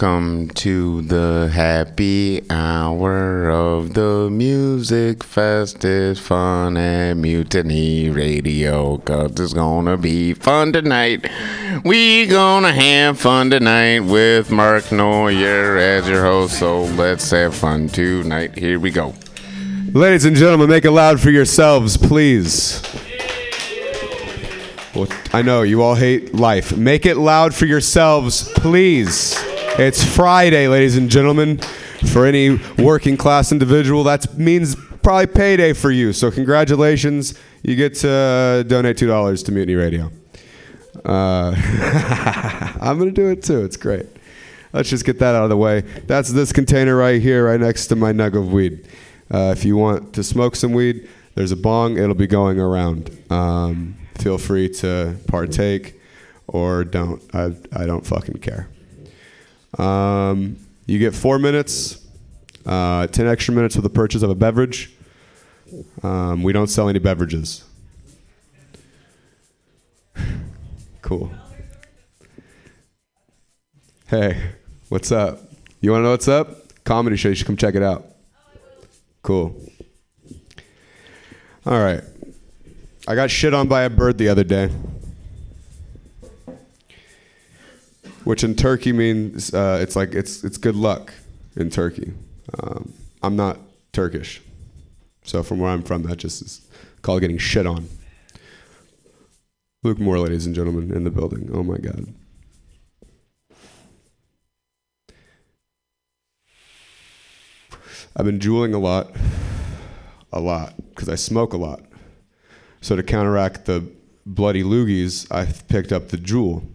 Welcome to the happy hour of the music fest. It's fun at Mutiny Radio, cause it's gonna be fun tonight. We gonna have fun tonight with Mark Neuer as your host, so let's have fun tonight. Here we go. Ladies and gentlemen, make it loud for yourselves, please. I know you all hate life. Make it loud for yourselves, please. It's Friday, ladies and gentlemen. For any working class individual, that means probably payday for you. So, congratulations. You get to uh, donate $2 to Mutiny Radio. Uh, I'm going to do it too. It's great. Let's just get that out of the way. That's this container right here, right next to my nug of weed. Uh, if you want to smoke some weed, there's a bong. It'll be going around. Um, feel free to partake or don't. I, I don't fucking care. Um, you get four minutes, uh, 10 extra minutes for the purchase of a beverage. Um, we don't sell any beverages. cool. Hey, what's up? You want to know what's up? Comedy show. You should come check it out. Cool. All right. I got shit on by a bird the other day. Which in Turkey means uh, it's like it's it's good luck in Turkey. Um, I'm not Turkish, so from where I'm from, that just is called getting shit on. Luke Moore, ladies and gentlemen, in the building. Oh my God. I've been juuling a lot, a lot, because I smoke a lot. So to counteract the bloody loogies, I picked up the Juul.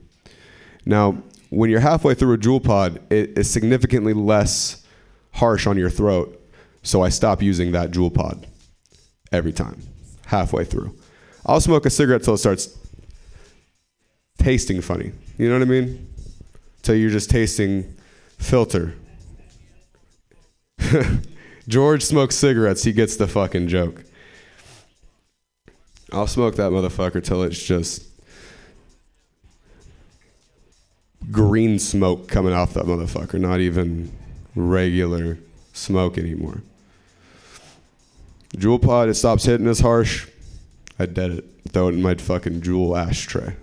Now, when you're halfway through a Juul pod, it is significantly less harsh on your throat. So I stop using that Juul pod every time, halfway through. I'll smoke a cigarette till it starts tasting funny. You know what I mean? Till you're just tasting filter. George smokes cigarettes. He gets the fucking joke. I'll smoke that motherfucker till it's just green smoke coming off that motherfucker, not even regular smoke anymore. Juul pod, it stops hitting as harsh. I dead it. Throw it in my fucking Juul ashtray.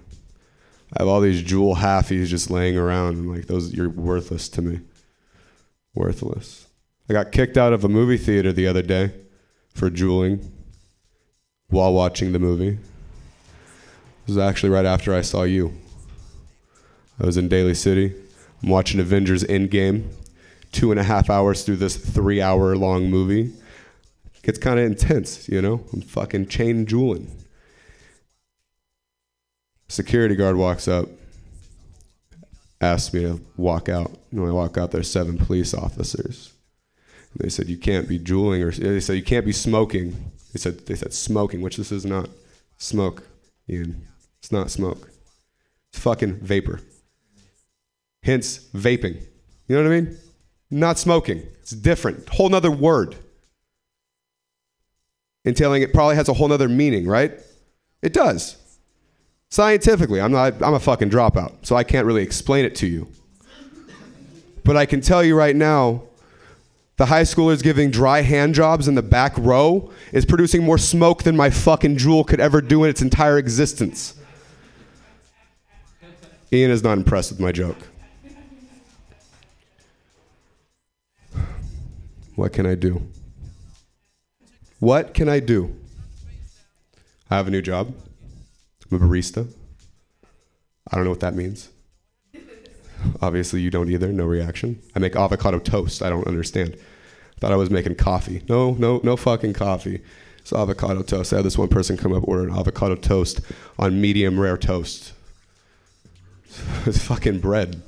I have all these Juul halfies just laying around. I'm like, those you're worthless to me. Worthless. I got kicked out of a movie theater the other day for juuling while watching the movie. It was actually right after I saw you. I was in Daly City. I'm watching Avengers Endgame, two and a half hours through this three hour long movie. Gets kind of intense, you know? I'm fucking chain juuling. Security guard walks up, asks me to walk out. When I walk out, there's seven police officers. And they said, You can't be juuling, or they said, You can't be smoking. They said, they said smoking, which this is not smoke, Ian. It's not smoke. It's fucking vapor. Hence, vaping. You know what I mean? Not smoking. It's different. Whole nother word. Entailing it probably has a whole nother meaning, right? It does. Scientifically, I'm not I'm a fucking dropout, so I can't really explain it to you. But I can tell you right now, the high schoolers giving dry hand jobs in the back row is producing more smoke than my fucking Juul could ever do in its entire existence. Ian is not impressed with my joke. What can I do? What can I do? I have a new job. I'm a barista. I don't know what that means. Obviously, you don't either. No reaction. I make avocado toast. I don't understand. Thought I was making coffee. No, no, no fucking coffee. It's avocado toast. I had this one person come up order an avocado toast on medium rare toast. It's fucking bread.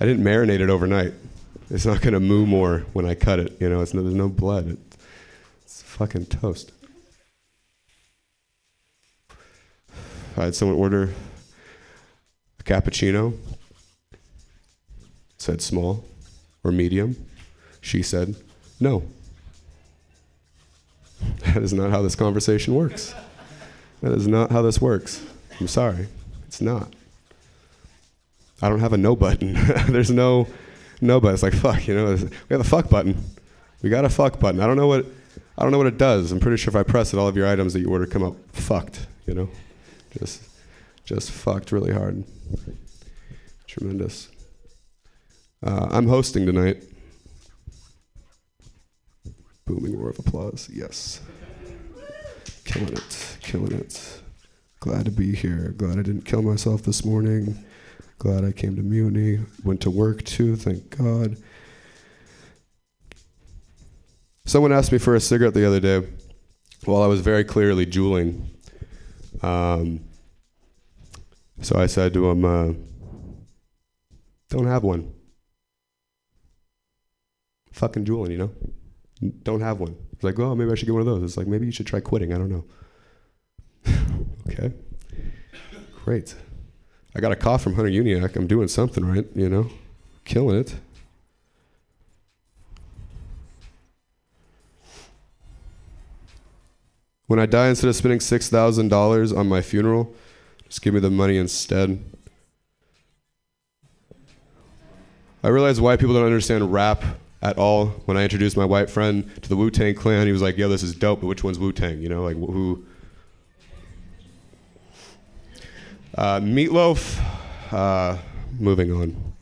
I didn't marinate it overnight. It's not gonna moo more when I cut it. You know, it's no, there's no blood. It's fucking toast. I had someone order a cappuccino. It said small or medium. She said, no. That is not how this conversation works. That is not how this works. I'm sorry. It's not. I don't have a no button. There's no no button. It's like fuck, you know. We have a fuck button. We got a fuck button. I don't know what I don't know what it does. I'm pretty sure if I press it, all of your items that you order come up fucked. You know, just just fucked really hard. Tremendous. Uh, I'm hosting tonight. Booming roar of applause. Yes. Killing it. Killing it. Glad to be here. Glad I didn't kill myself this morning. Glad I came to Mutiny. Went to work too, thank God. Someone asked me for a cigarette the other day while I was very clearly juuling. Um, so I said to him, uh, Don't have one. Fucking juuling, you know? Don't have one. It's like, oh, maybe I should get one of those. It's like, maybe you should try quitting. I don't know. okay. Great. I got a call from Hunter Uniac. I'm doing something right, you know? Killing it. When I die, instead of spending $6,000 on my funeral, just give me the money instead. I realize why people don't understand rap at all. When I introduced my white friend to the Wu Tang Clan, he was like, "Yo, this is dope, but which one's Wu Tang?" You know, like who? Uh, Meatloaf. Uh, moving on.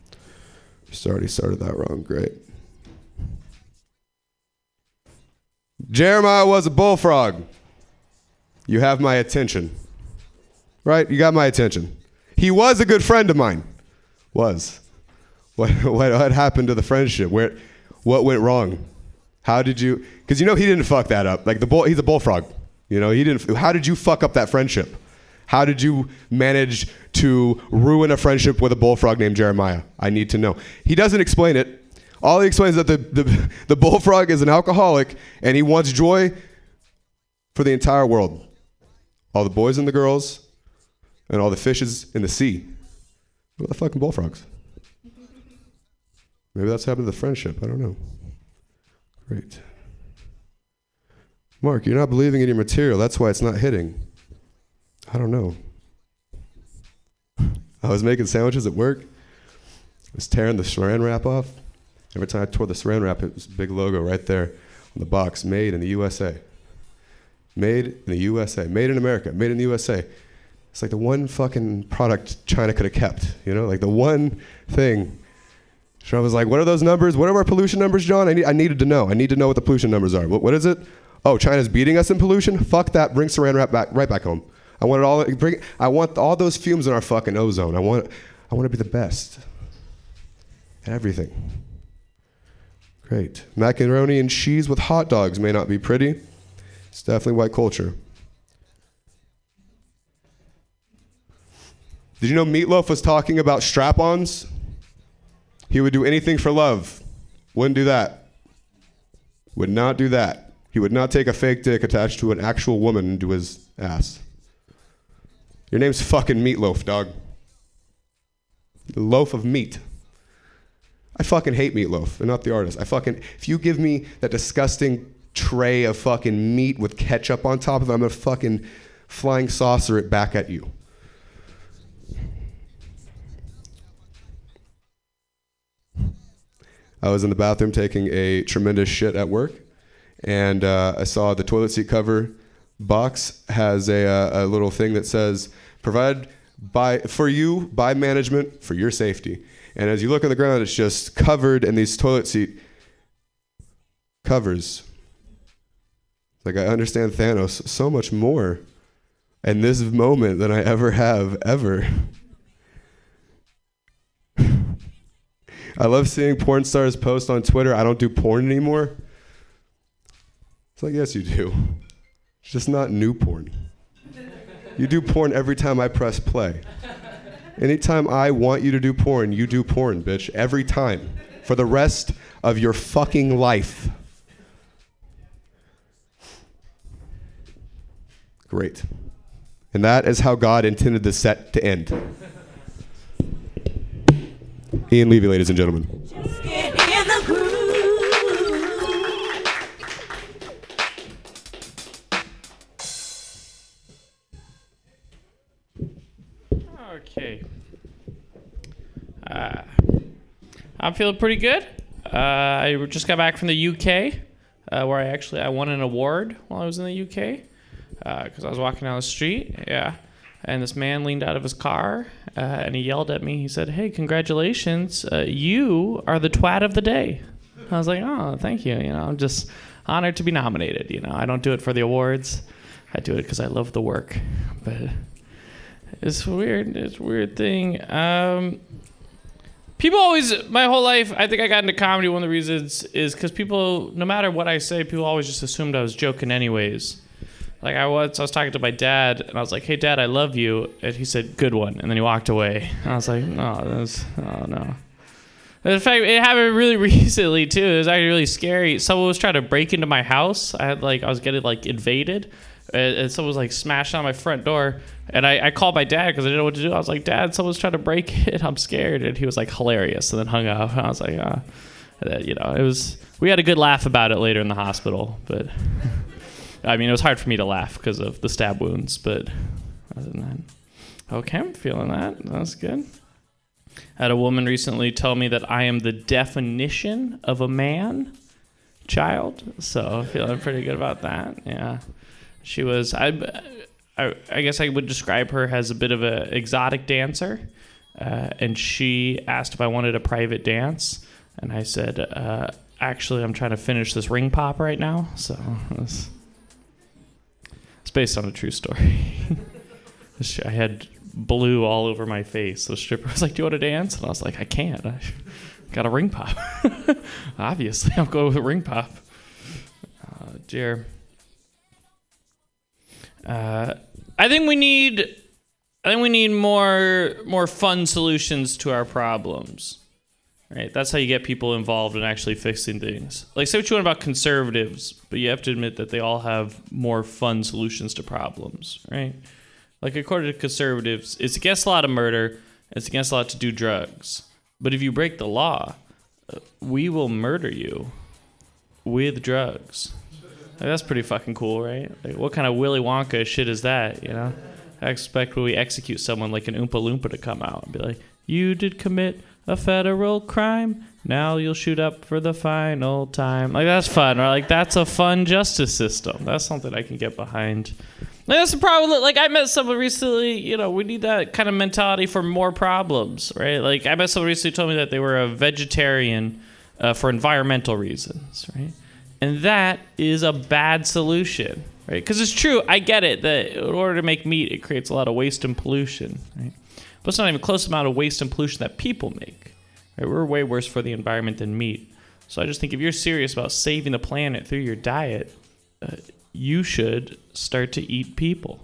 Just already started that wrong. Great. Jeremiah was a bullfrog. You have my attention. Right? You got my attention. He was a good friend of mine. Was. What, what, what happened to the friendship? Where, what went wrong? How did you? Because you know he didn't fuck that up. Like the bull, he's a bullfrog. You know he didn't. How did you fuck up that friendship? How did you manage to ruin a friendship with a bullfrog named Jeremiah? I need to know. He doesn't explain it. All he explains is that the, the, the bullfrog is an alcoholic and he wants joy for the entire world. All the boys and the girls, and all the fishes in the sea. What the fucking bullfrogs? Maybe that's happened to the friendship. I don't know. Great. Mark, you're not believing in your material. That's why it's not hitting. I don't know. I was making sandwiches at work. I was tearing the saran wrap off. Every time I tore the saran wrap, it was a big logo right there on the box made in the USA. Made in the USA. Made in America. Made in the USA. It's like the one fucking product China could have kept, you know, like the one thing. So I was like, what are those numbers? What are our pollution numbers, John? I, need, I needed to know. I need to know what the pollution numbers are. What, what is it? Oh, China's beating us in pollution? Fuck that. Bring saran wrap back, right back home. I want it all. Bring, I want all those fumes in our fucking ozone. I want. I want to be the best. At everything. Great. Macaroni and cheese with hot dogs may not be pretty. It's definitely white culture. Did you know Meatloaf was talking about strap ons? He would do anything for love. Wouldn't do that. Would not do that. He would not take a fake dick attached to an actual woman into his ass. Your name's fucking Meatloaf, dog. Loaf of meat. I fucking hate meatloaf, and not the artist. I fucking if you give me that disgusting tray of fucking meat with ketchup on top of it, I'm gonna fucking flying saucer it back at you. I was in the bathroom taking a tremendous shit at work, and uh, I saw the toilet seat cover box has a, uh, a little thing that says provided by for you by management for your safety. And as you look on the ground, it's just covered in these toilet seat covers. Like I understand Thanos so much more in this moment than I ever have ever. I love seeing porn stars post on Twitter, I don't do porn anymore. It's like, yes, you do. It's just not new porn. You do porn every time I press play. Anytime I want you to do porn, you do porn, bitch. Every time. For the rest of your fucking life. Great. And that is how God intended the set to end. Ian Levy, ladies and gentlemen. Uh, I'm feeling pretty good. Uh, I just got back from the UK, uh, where I actually I won an award while I was in the UK because I was walking down the street. Yeah, and this man leaned out of his car uh, and he yelled at me. He said, "Hey, congratulations! Uh, you are the twat of the day." I was like, "Oh, thank you. You know, I'm just honored to be nominated. You know, I don't do it for the awards. I do it because I love the work." But it's weird. It's a weird thing. Um, people always, my whole life, I think I got into comedy. One of the reasons is because people, no matter what I say, people always just assumed I was joking, anyways. Like I was, I was talking to my dad, and I was like, "Hey, Dad, I love you," and he said, "Good one," and then he walked away. And I was like, "No, that's, oh no." In fact, it happened really recently too. It was actually really scary. Someone was trying to break into my house. I had like, I was getting like invaded, and, and someone was like smashing on my front door. And I, I called my dad because I didn't know what to do. I was like, Dad, someone's trying to break it. I'm scared. And he was like, hilarious, and then hung up. And I was like, ah, you know, it was. We had a good laugh about it later in the hospital, but. I mean, it was hard for me to laugh because of the stab wounds, but other than that, okay, I'm feeling that. That's good. I had a woman recently tell me that I am the definition of a man child, so feeling pretty good about that. Yeah, she was. I, I, I guess I would describe her as a bit of an exotic dancer, uh, and she asked if I wanted a private dance, and I said, uh, actually, I'm trying to finish this ring pop right now, so. It's, it's based on a true story. I had blue all over my face. The stripper was like, "Do you want to dance?" And I was like, "I can't. I got a ring pop. Obviously, I'm going with a ring pop." Uh, dear. Uh, I think we need. I think we need more more fun solutions to our problems. Right? That's how you get people involved in actually fixing things. Like say what you want about conservatives, but you have to admit that they all have more fun solutions to problems, right? Like according to conservatives, it's against a lot of murder, it's against a lot to do drugs. But if you break the law, uh, we will murder you with drugs. Like, that's pretty fucking cool, right? Like, what kind of Willy Wonka shit is that? You know, I expect when we execute someone like an Oompa Loompa to come out and be like, "You did commit a federal crime. Now you'll shoot up for the final time." Like that's fun, right? Like that's a fun justice system. That's something I can get behind. Like, that's the problem. Like I met someone recently. You know, we need that kind of mentality for more problems, right? Like I met someone recently told me that they were a vegetarian uh, for environmental reasons, right? And that is a bad solution, right? Because it's true. I get it that in order to make meat, it creates a lot of waste and pollution, right? But it's not even close amount of waste and pollution that people make. Right? We're way worse for the environment than meat. So I just think if you're serious about saving the planet through your diet, uh, you should start to eat people.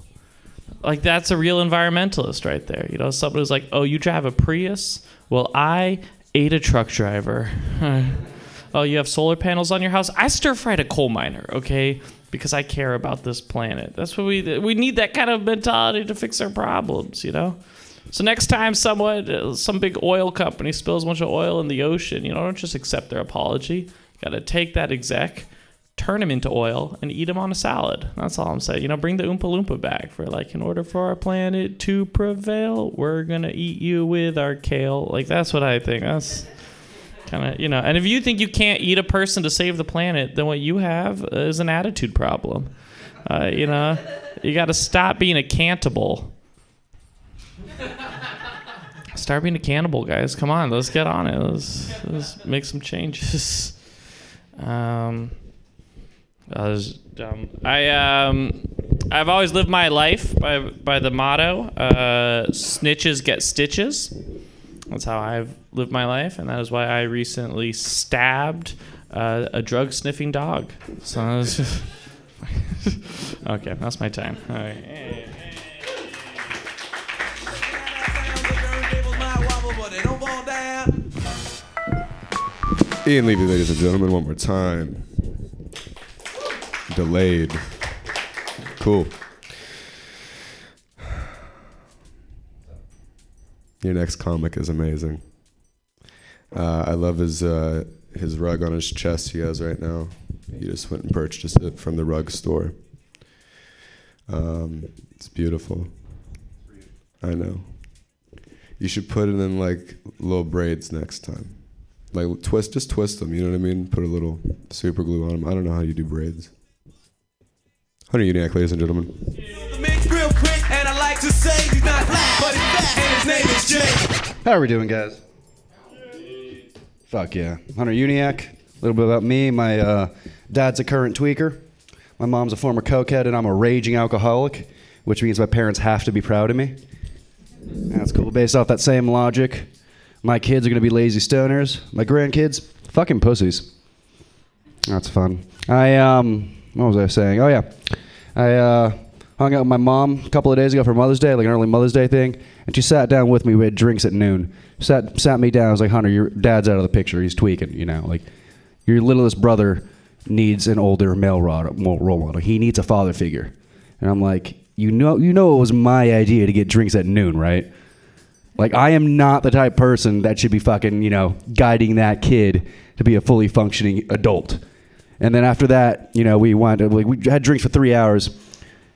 Like that's a real environmentalist right there. You know, somebody who's like, "Oh, you drive a Prius? Well, I ate a truck driver." oh, you have solar panels on your house? I stir fried a coal miner, okay? Because I care about this planet. That's what we we need that kind of mentality to fix our problems, you know? So next time someone some big oil company spills a bunch of oil in the ocean, you know, don't just accept their apology. You got to take that exec, turn him into oil and eat him on a salad. That's all I'm saying. You know, bring the Oompa Loompa back for like in order for our planet to prevail, we're to eat you with our kale. Like that's what I think. That's kind of you know and if you think you can't eat a person to save the planet then what you have is an attitude problem. Uh, you know you got to stop being a cantable start being a cannibal guys. Come on let's get on it. Let's, let's make some changes. Um, I was dumb. I um, I've always lived my life by by the motto: uh, "Snitches get stitches." That's how I've lived my life, and that is why I recently stabbed uh, a drug sniffing dog. So was okay, that's my time. All right. Ian Levy, ladies and gentlemen, one more time. Delayed. Cool. Your next comic is amazing. Uh, I love his uh, his rug on his chest he has right now. He just went and purchased it from the rug store. Um, it's beautiful. I know. You should put it in like little braids next time. Like twist, just twist them. You know what I mean? Put a little super glue on them. I don't know how you do braids. Hunter Uniac, ladies and gentlemen. His name is Jay. How are we doing, guys? Fuck yeah. Hunter Uniac. A little bit about me. My uh, dad's a current tweaker. My mom's a former cokehead, and I'm a raging alcoholic, which means my parents have to be proud of me. That's cool. Based off that same logic, my kids are going to be lazy stoners. My grandkids, fucking pussies. That's fun. I, um, what was I saying? Oh, yeah. I, uh, hung out with my mom a couple of days ago for Mother's Day, like an early Mother's Day thing, and she sat down with me. We had drinks at noon. Sat sat me down. I was like, Hunter, your dad's out of the picture. He's tweaking. You know, like your littlest brother needs an older male role model. He needs a father figure. And I'm like, you know, you know, it was my idea to get drinks at noon, right? Like, I am not the type of person that should be fucking, you know, guiding that kid to be a fully functioning adult. And then after that, you know, we went, like, we had drinks for three hours.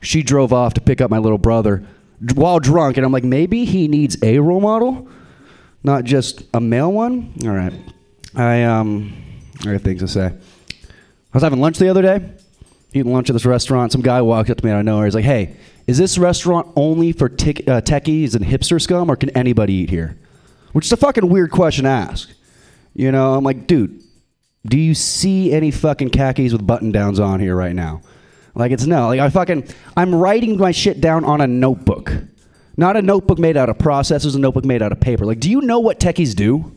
She drove off to pick up my little brother while drunk. And I'm like, maybe he needs a role model, not just a male one. All right. I, um, I got things to say. I was having lunch the other day, eating lunch at this restaurant. Some guy walked up to me out of nowhere. He's like, "Hey, is this restaurant only for tic- uh, techies and hipster scum, or can anybody eat here?" Which is a fucking weird question to ask. You know, I'm like, dude, do you see any fucking khakis with button downs on here right now? Like, it's no. Like, I fucking, I'm writing my shit down on a notebook. Not a notebook made out of processors, a notebook made out of paper. Like, do you know what techies do?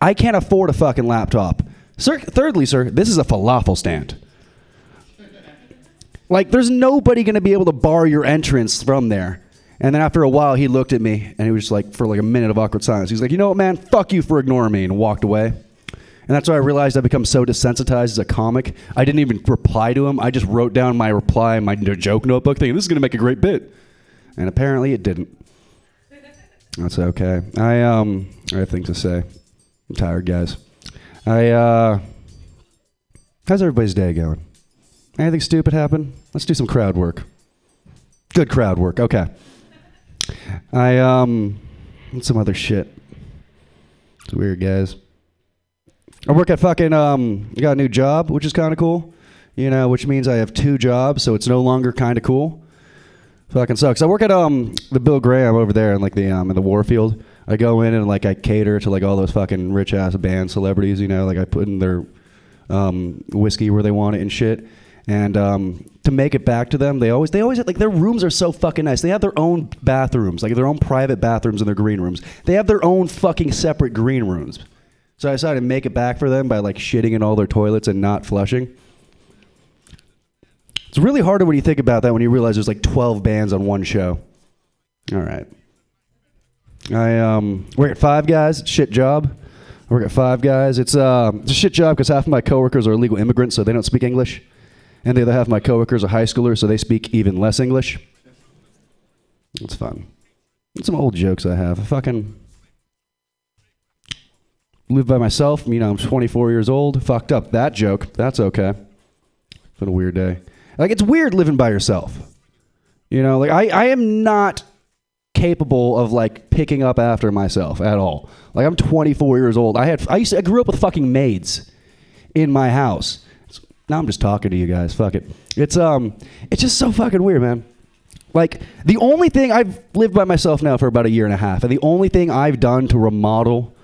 I can't afford a fucking laptop. Sir, thirdly, sir, this is a falafel stand. Like, there's nobody going to be able to bar your entrance from there. And then after a while, he looked at me and he was just like, for like a minute of awkward silence, he's like, you know what, man? Fuck you for ignoring me, and walked away. And that's why I realized I've become so desensitized as a comic. I didn't even reply to him. I just wrote down my reply in my joke notebook, thinking this is going to make a great bit. And apparently, it didn't. That's okay. I um, I have things to say. I'm tired, guys. I uh, how's everybody's day going? Anything stupid happen? Let's do some crowd work. Good crowd work. Okay. I um, some other shit? It's weird, guys. I work at fucking um, I got a new job, which is kind of cool. You know, which means I have two jobs, so it's no longer kind of cool. Fucking sucks. I work at um the Bill Graham over there in like the um in the Warfield. I go in and like I cater to like all those fucking rich ass band celebrities. You know, like I put in their um, whiskey where they want it and shit. And um, to make it back to them, they always they always like their rooms are so fucking nice. They have their own bathrooms, like their own private bathrooms in their green rooms. They have their own fucking separate green rooms. So I decided to make it back for them by like shitting in all their toilets and not flushing. It's really harder when you think about that when you realize there's like 12 bands on one show. All right. I um, work at Five Guys. Shit job. I work at Five Guys. It's, uh, it's a shit job because half of my coworkers are illegal immigrants, so they don't speak English, and the other half of my coworkers are high schoolers, so they speak even less English. It's fun. It's some old jokes I have. I fucking live by myself. You know, I'm 24 years old. Fucked up that joke. That's okay. It's been a weird day. Like it's weird living by yourself. You know, like I, I am not capable of like picking up after myself at all. Like I'm 24 years old. I had I used to, I grew up with fucking maids in my house. Now I'm just talking to you guys. Fuck it. It's um it's just so fucking weird, man. Like the only thing I've lived by myself now for about a year and a half, and the only thing I've done to remodel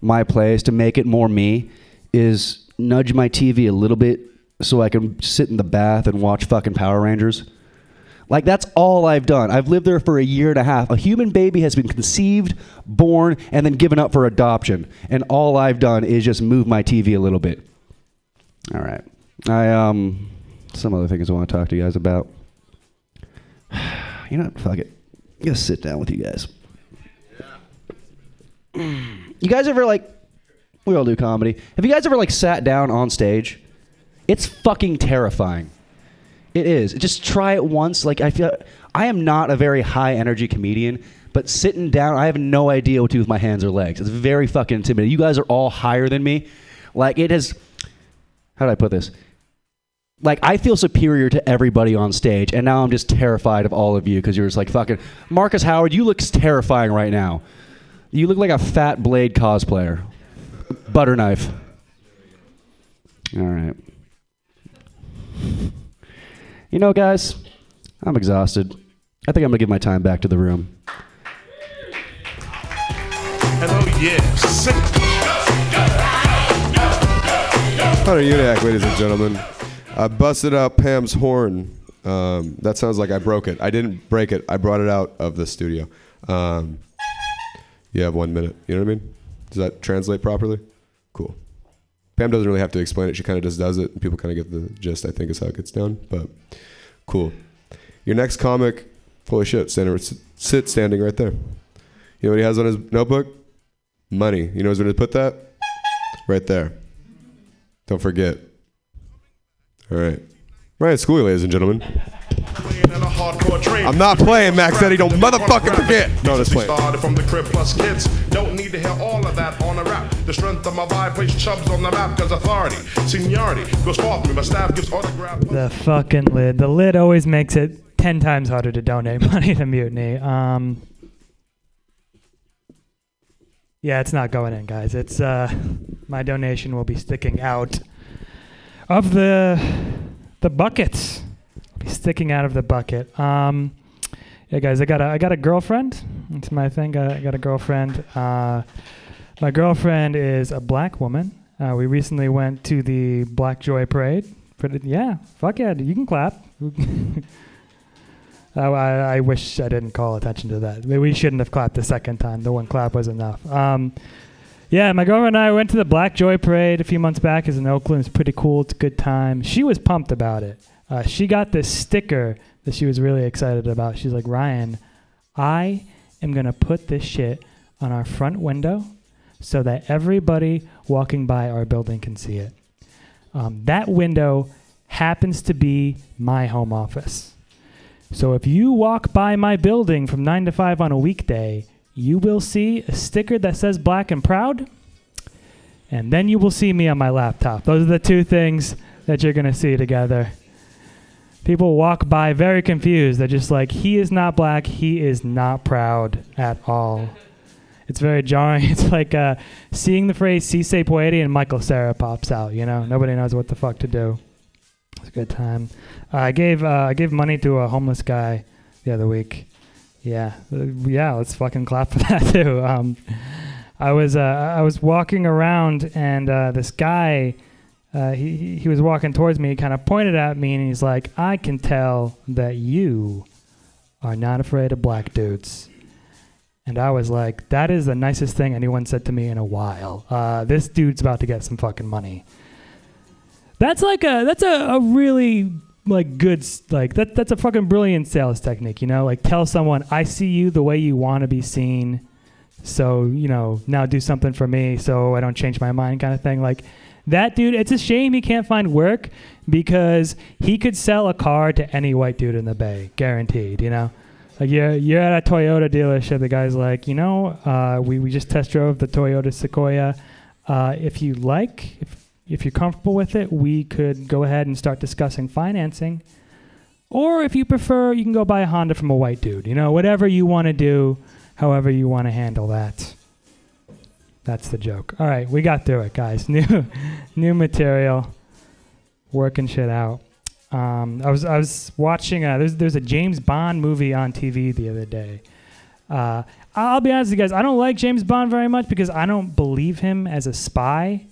my place to make it more me is nudge my TV a little bit so I can sit in the bath and watch fucking Power Rangers. Like that's all I've done. I've lived there for a year and a half. A human baby has been conceived, born, and then given up for adoption. And all I've done is just move my TV a little bit. All right. I um some other things I want to talk to you guys about. You know, fuck it. I'm gonna sit down with you guys. You guys ever like we all do comedy. Have you guys ever like sat down on stage? It's fucking terrifying. It is. Just try it once. Like I feel I am not a very high energy comedian, but sitting down, I have no idea what to do with my hands or legs. It's very fucking intimidating. You guys are all higher than me. Like it has how do I put this? Like I feel superior to everybody on stage, and now I'm just terrified of all of you because you're just like fucking Marcus Howard. You look terrifying right now. You look like a fat Blade cosplayer. Butter knife. All right. You know, guys, I'm exhausted. I think I'm gonna give my time back to the room. Hello, yes. Hunter Uniac, ladies and gentlemen. I busted out Pam's horn. Um, that sounds like I broke it. I didn't break it. I brought it out of the studio. Um, you have one minute. You know what I mean? Does that translate properly? Cool. Pam doesn't really have to explain it. She kind of just does it, and people kind of get the gist. I think is how it gets done. But cool. Your next comic, holy shit, standing, sit standing right there. You know what he has on his notebook? Money. You know where to put that? Right there. Don't forget. All right. Ryan Schooley, ladies and gentlemen. I'm not playing, Max Eddie. Don't motherfucking forget. No, that's playing. Started from the crib plus kids. Don't need to hear all of that on a rap. The strength of my vibe places chubs on the map because authority, seniority goes far from me. My staff gives autograph. The fucking lid. The lid always makes it ten times harder to donate money to Mutiny. Um, yeah, it's not going in, guys. It's uh, my donation will be sticking out of the the buckets. Sticking out of the bucket. Um, yeah, guys, I got a I got a girlfriend. It's my thing. I got a girlfriend. Uh, my girlfriend is a black woman. Uh, we recently went to the Black Joy Parade. The, yeah, fuck yeah, you can clap. I, I, I wish I didn't call attention to that. We shouldn't have clapped the second time. The one clap was enough. Um, yeah, my girlfriend and I went to the Black Joy Parade a few months back. It's in Oakland. It's pretty cool. It's a good time. She was pumped about it. Uh, she got this sticker that she was really excited about. She's like, Ryan, I am going to put this shit on our front window so that everybody walking by our building can see it. Um, that window happens to be my home office. So if you walk by my building from 9 to 5 on a weekday, you will see a sticker that says black and proud. And then you will see me on my laptop. Those are the two things that you're going to see together. People walk by very confused. They're just like, he is not black. He is not proud at all. It's very jarring. It's like uh, seeing the phrase "si se puede" and Michael Cera pops out. You know, nobody knows what the fuck to do. It's a good time. Uh, I gave uh, I gave money to a homeless guy the other week. Yeah, Uh, yeah. Let's fucking clap for that too. Um, I was uh, I was walking around and uh, this guy. Uh, he he- was walking towards me. He kind of pointed at me and he's like, "I can tell that you are not afraid of black dudes." And I was like, "That is the nicest thing anyone said to me in a while." Uh, this dude's about to get some fucking money. That's like a that's a, a really like good like that that's a fucking brilliant sales technique, you know? Like tell someone I see you the way you want to be seen. So, you know, now do something for me so I don't change my mind kind of thing. Like that dude, it's a shame he can't find work because he could sell a car to any white dude in the bay, guaranteed, you know? Like you're you're at a Toyota dealership, the guy's like, you know, uh, we, we just test drove the Toyota Sequoia. Uh, if you like, if if you're comfortable with it, we could go ahead and start discussing financing. Or if you prefer, you can go buy a Honda from a white dude. You know, whatever you want to do, however you want to handle that. That's the joke. All right, we got through it, guys. New, new material, working shit out. Um, I was I was watching. Uh, there's there's a James Bond movie on TV the other day. Uh, I'll be honest with you guys. I don't like James Bond very much because I don't believe him as a spy.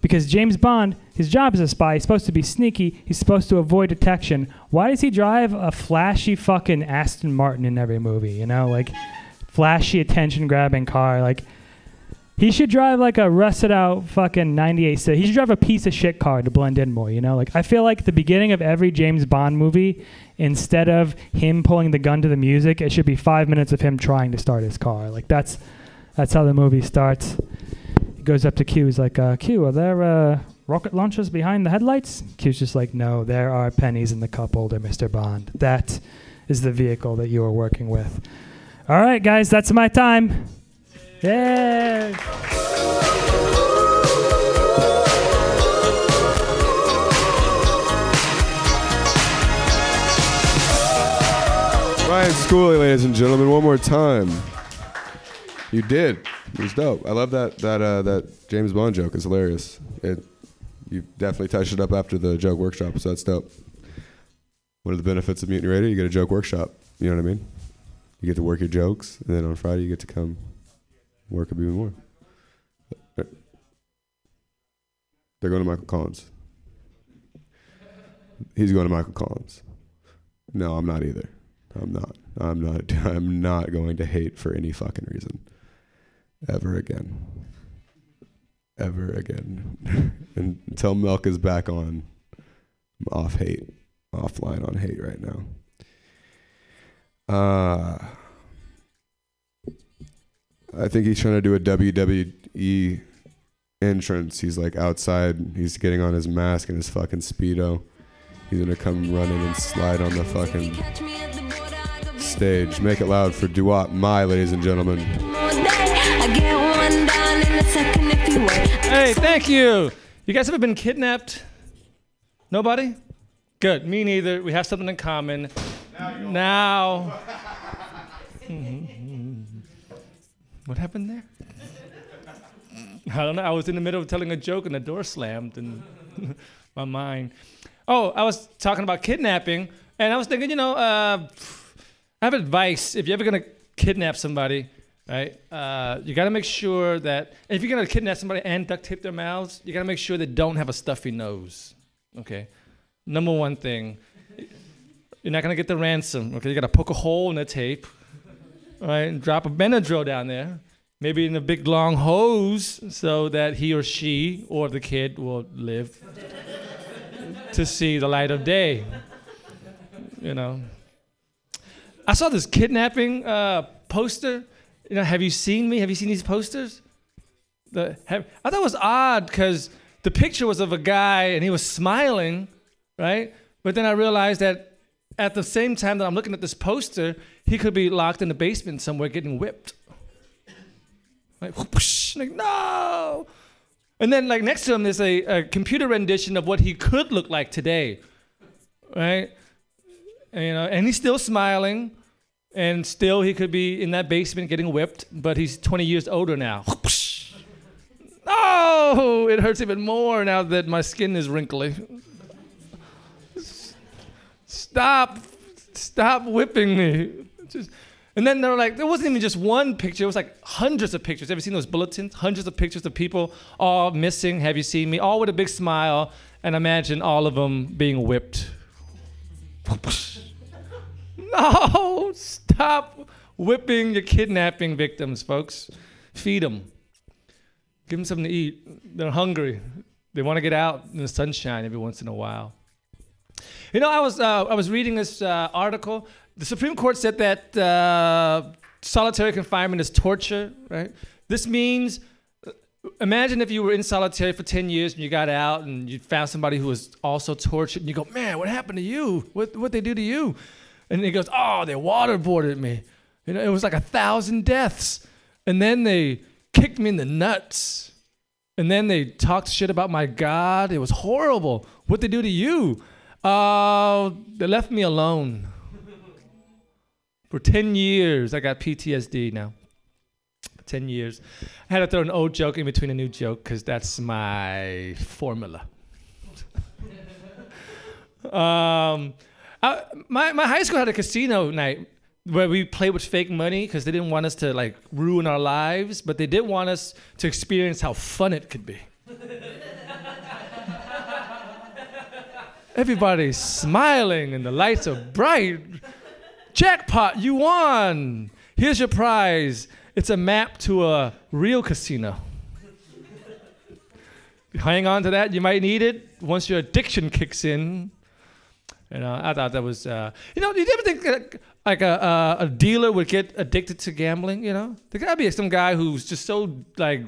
Because James Bond, his job as a spy, he's supposed to be sneaky. He's supposed to avoid detection. Why does he drive a flashy fucking Aston Martin in every movie? You know, like flashy attention grabbing car. Like he should drive like a rusted out fucking 98 Civic. He should drive a piece of shit car to blend in more, you know? Like I feel like the beginning of every James Bond movie, instead of him pulling the gun to the music, it should be five minutes of him trying to start his car. Like that's that's how the movie starts. He goes up to Q. He's like, uh, Q, are there uh, rocket launchers behind the headlights? Q's just like, no, there are pennies in the cup holder, Mr. Bond. That is the vehicle that you are working with. All right, guys, that's my time. Yeah. Ryan Schooley, ladies and gentlemen, one more time. You did. It was dope. I love that that uh, that James Bond joke. It's hilarious. It you definitely touched it up after the joke workshop, so that's dope. One of the benefits of Mutiny Radio, you get a joke workshop. You know what I mean? You get to work your jokes, and then on Friday you get to come work a bit more. They're going to Michael Collins. He's going to Michael Collins. No, I'm not either. I'm not. I'm not. I'm not going to hate for any fucking reason. Ever again. Ever again. until Milk is back on, I'm off hate. Offline on hate right now. Uh, I think he's trying to do a WWE entrance. He's like outside. He's getting on his mask and his fucking speedo. He's gonna come running and slide on the fucking stage. Make it loud for Duat My, ladies and gentlemen. Hey, thank you. You guys ever been kidnapped? Nobody? Good. Me neither. We have something in common. Now. Mm-hmm. What happened there? I don't know. I was in the middle of telling a joke and the door slammed and my mind. Oh, I was talking about kidnapping, and I was thinking, you know, uh, I have advice. If you're ever gonna kidnap somebody, right, uh, you gotta make sure that if you're gonna kidnap somebody and duct tape their mouths, you gotta make sure they don't have a stuffy nose. Okay, number one thing. You're not gonna get the ransom. Okay, you gotta poke a hole in the tape, right, and drop a Benadryl down there maybe in a big long hose so that he or she or the kid will live to see the light of day. You know. I saw this kidnapping uh, poster. You know, have you seen me? Have you seen these posters? The, have, I thought it was odd because the picture was of a guy and he was smiling, right? But then I realized that at the same time that I'm looking at this poster, he could be locked in the basement somewhere getting whipped. Like, whoosh, like no. And then like next to him, there's a, a computer rendition of what he could look like today, right? And, you know, and he's still smiling, and still he could be in that basement getting whipped, but he's 20 years older now. No, it hurts even more now that my skin is wrinkly. Stop, stop whipping me. Just, and then they're like, there wasn't even just one picture, it was like hundreds of pictures. Have you seen those bulletins? Hundreds of pictures of people all missing. Have you seen me? All with a big smile. And imagine all of them being whipped. No, stop whipping your kidnapping victims, folks. Feed them. Give them something to eat. They're hungry. They want to get out in the sunshine every once in a while. You know, I was uh, I was reading this uh, article. The Supreme Court said that uh, solitary confinement is torture. Right. This means, uh, imagine if you were in solitary for ten years and you got out and you found somebody who was also tortured, and you go, "Man, what happened to you? What what they do to you?" And he goes, "Oh, they waterboarded me. You know, it was like a thousand deaths, and then they kicked me in the nuts." And then they talked shit about my God. It was horrible. What they do to you? Uh, they left me alone. For 10 years, I got PTSD now. 10 years. I had to throw an old joke in between a new joke because that's my formula. um, I, my, my high school had a casino night where we played with fake money because they didn't want us to like ruin our lives, but they did want us to experience how fun it could be. Everybody's smiling and the lights are bright. Jackpot, you won. Here's your prize. It's a map to a real casino. Hang on to that. You might need it once your addiction kicks in. You know, I thought that was, uh, you know, you ever think that, like a, uh, a dealer would get addicted to gambling? You know, there gotta be some guy who's just so like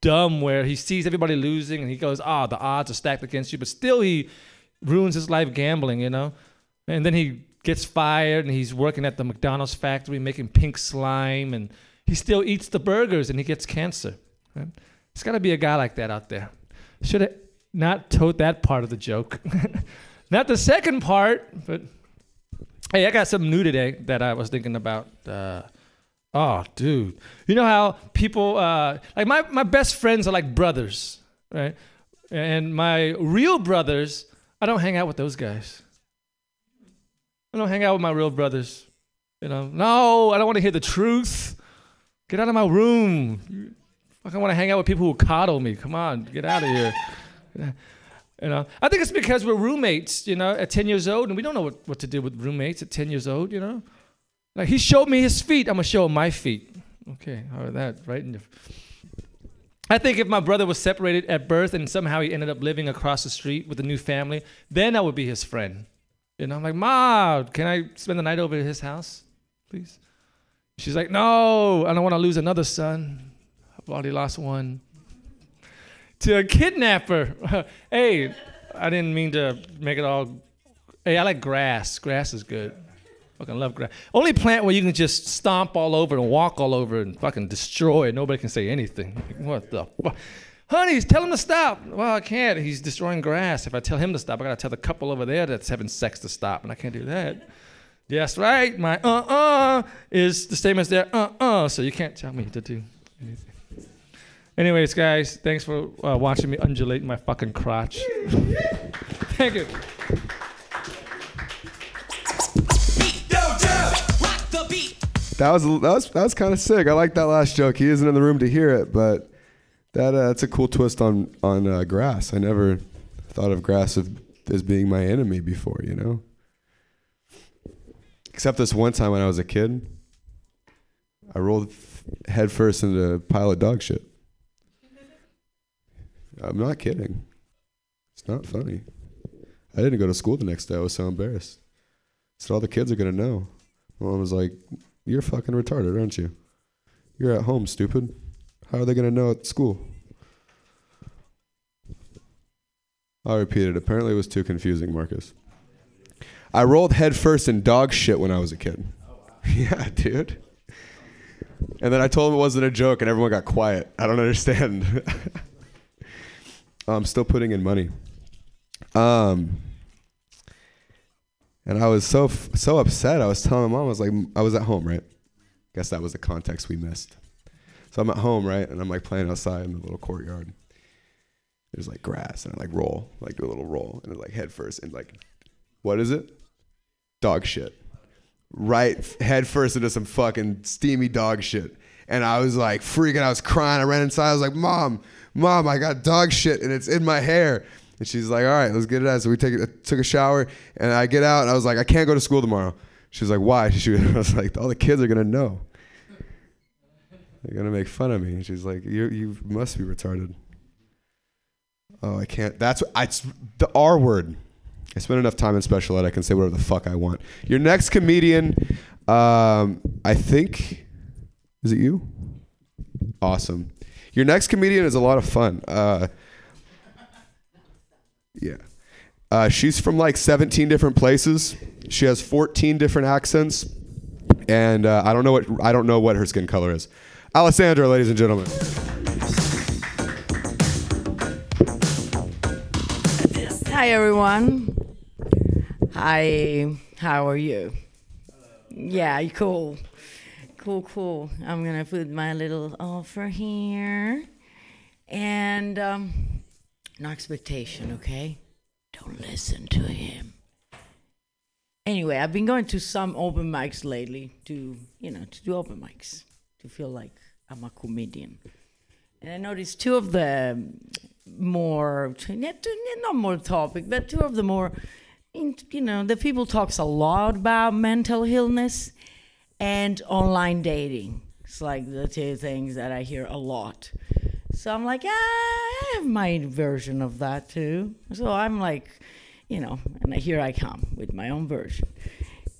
dumb where he sees everybody losing and he goes, "Ah, the odds are stacked against you," but still he ruins his life gambling. You know, and then he gets fired and he's working at the McDonald's factory making pink slime and he still eats the burgers and he gets cancer. Right? There's got to be a guy like that out there. Should have not told that part of the joke. not the second part, but hey, I got something new today that I was thinking about uh, Oh, dude. You know how people uh, like my my best friends are like brothers, right? And my real brothers, I don't hang out with those guys. I don't hang out with my real brothers. You know, no, I don't want to hear the truth. Get out of my room. I want to hang out with people who coddle me. Come on, get out of here. You know, I think it's because we're roommates. You know, at 10 years old, and we don't know what, what to do with roommates at 10 years old. You know, like he showed me his feet, I'm gonna show him my feet. Okay, how about that, right? in your- I think if my brother was separated at birth and somehow he ended up living across the street with a new family, then I would be his friend. You know, I'm like, Ma, can I spend the night over at his house, please? She's like, No, I don't want to lose another son. I've already lost one. To a kidnapper. hey, I didn't mean to make it all. Hey, I like grass. Grass is good. Fucking love grass. Only plant where you can just stomp all over and walk all over and fucking destroy. Nobody can say anything. What the fuck? Honey, tell him to stop. Well, I can't. He's destroying grass. If I tell him to stop, I gotta tell the couple over there that's having sex to stop, and I can't do that. Yes, right. My uh uh is the same as their uh uh, so you can't tell me to do anything. Anyways, guys, thanks for uh, watching me undulate my fucking crotch. Thank you. That was that was that was kind of sick. I like that last joke. He isn't in the room to hear it, but that uh, that's a cool twist on on uh, grass. I never thought of grass as, as being my enemy before. You know, except this one time when I was a kid, I rolled headfirst into a pile of dog shit. I'm not kidding. It's not funny. I didn't go to school the next day. I was so embarrassed. So all the kids are gonna know. Mom was like, "You're fucking retarded, aren't you? You're at home, stupid. How are they gonna know at school?" I'll repeat it. Apparently, it was too confusing, Marcus. I rolled headfirst in dog shit when I was a kid. yeah, dude. And then I told him it wasn't a joke, and everyone got quiet. I don't understand. I'm still putting in money. Um, and I was so so upset. I was telling my mom, I was like, I was at home, right? Guess that was the context we missed. So I'm at home, right, and I'm like playing outside in the little courtyard. There's like grass, and I like roll, like do a little roll, and like head first, and like, what is it? Dog shit. Right, head first into some fucking steamy dog shit. And I was like freaking. I was crying. I ran inside. I was like, "Mom, mom, I got dog shit, and it's in my hair." And she's like, "All right, let's get it out." So we take took a shower, and I get out, and I was like, "I can't go to school tomorrow." She was like, "Why?" She I was like, "All the kids are gonna know. They're gonna make fun of me." She's like, "You you must be retarded." Oh, I can't. That's I, the R word. I spend enough time in special ed. I can say whatever the fuck I want. Your next comedian, um, I think, is it you? Awesome. Your next comedian is a lot of fun. Uh, yeah. Uh, she's from like 17 different places. She has 14 different accents, and uh, I don't know what I don't know what her skin color is. Alessandra, ladies and gentlemen. Hi everyone. Hi, how are you? Yeah, cool. Cool, cool. I'm gonna put my little offer here. And um, no expectation, okay? Don't listen to him. Anyway, I've been going to some open mics lately to, you know, to do open mics, to feel like I'm a comedian. And I noticed two of the more, not more topic, but two of the more, you know, the people talks a lot about mental illness and online dating. It's like the two things that I hear a lot. So I'm like, ah, I have my version of that too. So I'm like, you know, and here I come with my own version.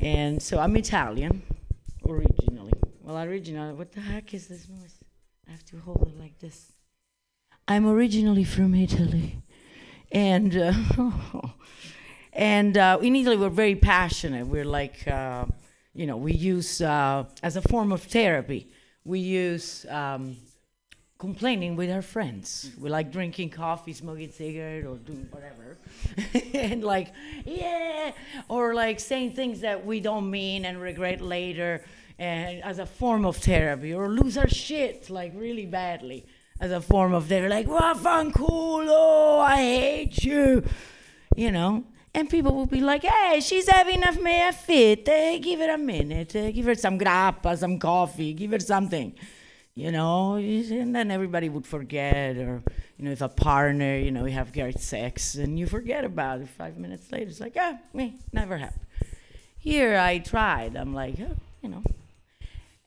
And so I'm Italian originally. Well, originally, what the heck is this noise? I have to hold it like this. I'm originally from Italy, and uh, and uh, in Italy we're very passionate. We're like, uh, you know, we use uh, as a form of therapy. We use um, complaining with our friends. We like drinking coffee, smoking cigarette, or doing whatever, and like, yeah, or like saying things that we don't mean and regret later. and as a form of therapy, or lose our shit like really badly as a form of therapy, like cool. Oh, I hate you, you know. And people will be like, "Hey, she's having a fit. Eh, give her a minute. Eh, give her some grappa, some coffee. Give her something." You know, and then everybody would forget, or you know, if a partner, you know, you have great sex and you forget about it. Five minutes later, it's like, ah, me, never happened. Here, I tried. I'm like, oh, you know,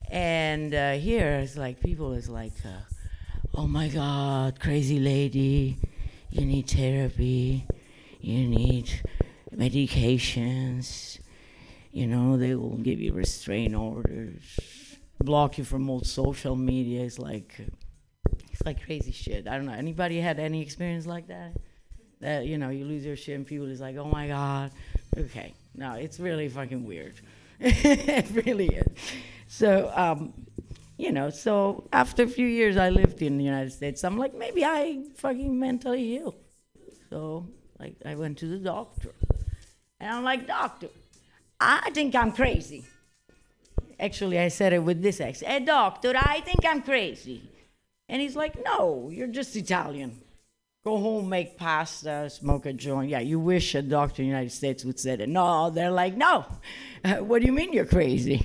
and uh, here it's like people is like, uh, oh my God, crazy lady, you need therapy, you need medications. You know, they will give you restraint orders block you from all social media. It's like it's like crazy shit. I don't know. Anybody had any experience like that? That you know, you lose your shit and people is like, oh my god. Okay, no, it's really fucking weird. it really is. So, um, you know, so after a few years, I lived in the United States. I'm like, maybe I fucking mentally ill. So, like, I went to the doctor, and I'm like, doctor, I think I'm crazy. Actually, I said it with this accent. Hey, eh, doctor, I think I'm crazy. And he's like, no, you're just Italian. Go home, make pasta, smoke a joint. Yeah, you wish a doctor in the United States would say that. No, they're like, no. What do you mean you're crazy?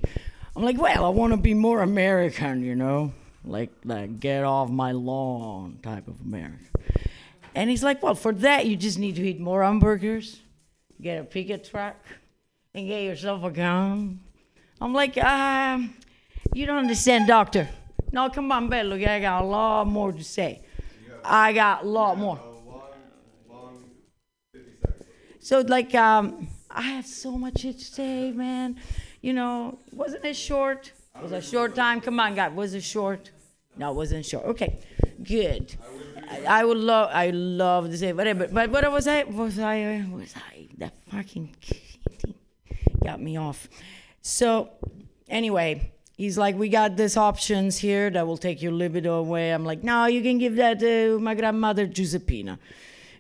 I'm like, well, I want to be more American, you know, like like get off my lawn type of American. And he's like, well, for that you just need to eat more hamburgers, get a pickup truck, and get yourself a gun, I'm like, um, you don't understand, doctor. No, come on, Bello. I got a lot more to say. I got a lot more. So, like, um, I had so much to say, man. You know, wasn't it short? It Was a short time? Come on, God. Was it short? No, it wasn't short. Okay, good. I, I would love, I love to say whatever. But what was I? Was I? Was I? That fucking got me off. So, anyway, he's like, we got these options here that will take your libido away. I'm like, no, you can give that to my grandmother Giuseppina.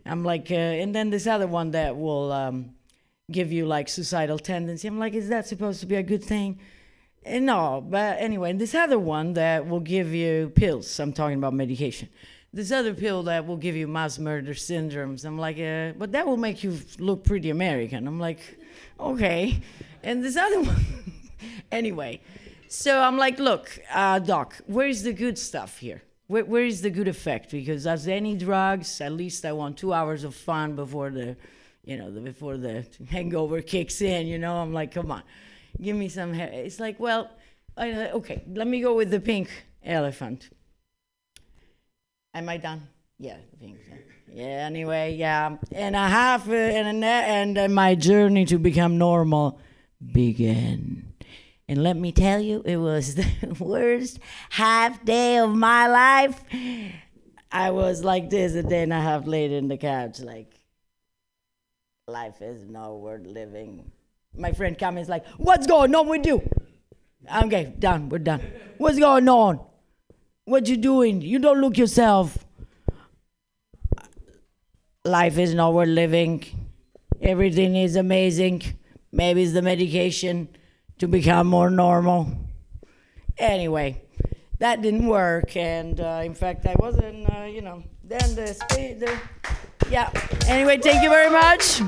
I'm like, uh, and then this other one that will um, give you like suicidal tendency. I'm like, is that supposed to be a good thing? And no, but anyway, and this other one that will give you pills. I'm talking about medication. This other pill that will give you mass murder syndromes. I'm like, uh, but that will make you look pretty American. I'm like, okay. And this other one, anyway. So I'm like, look, uh, doc, where is the good stuff here? Where, where is the good effect? Because as any drugs, at least I want two hours of fun before the, you know, the, before the hangover kicks in. You know, I'm like, come on, give me some. he-" It's like, well, I, okay, let me go with the pink elephant. Am I done? Yeah, the pink. Yeah. Anyway, yeah, and a half, uh, and a and uh, my journey to become normal began. And let me tell you, it was the worst half day of my life. I was like this a day and a half later in the couch, like, life is not worth living. My friend comes like, what's going on with you? I'm okay, done, we're done. What's going on? What you doing? You don't look yourself. Life is not worth living. Everything is amazing. Maybe it's the medication to become more normal. Anyway, that didn't work, and uh, in fact, I wasn't, uh, you know. Then the speed, the yeah. Anyway, thank you very much.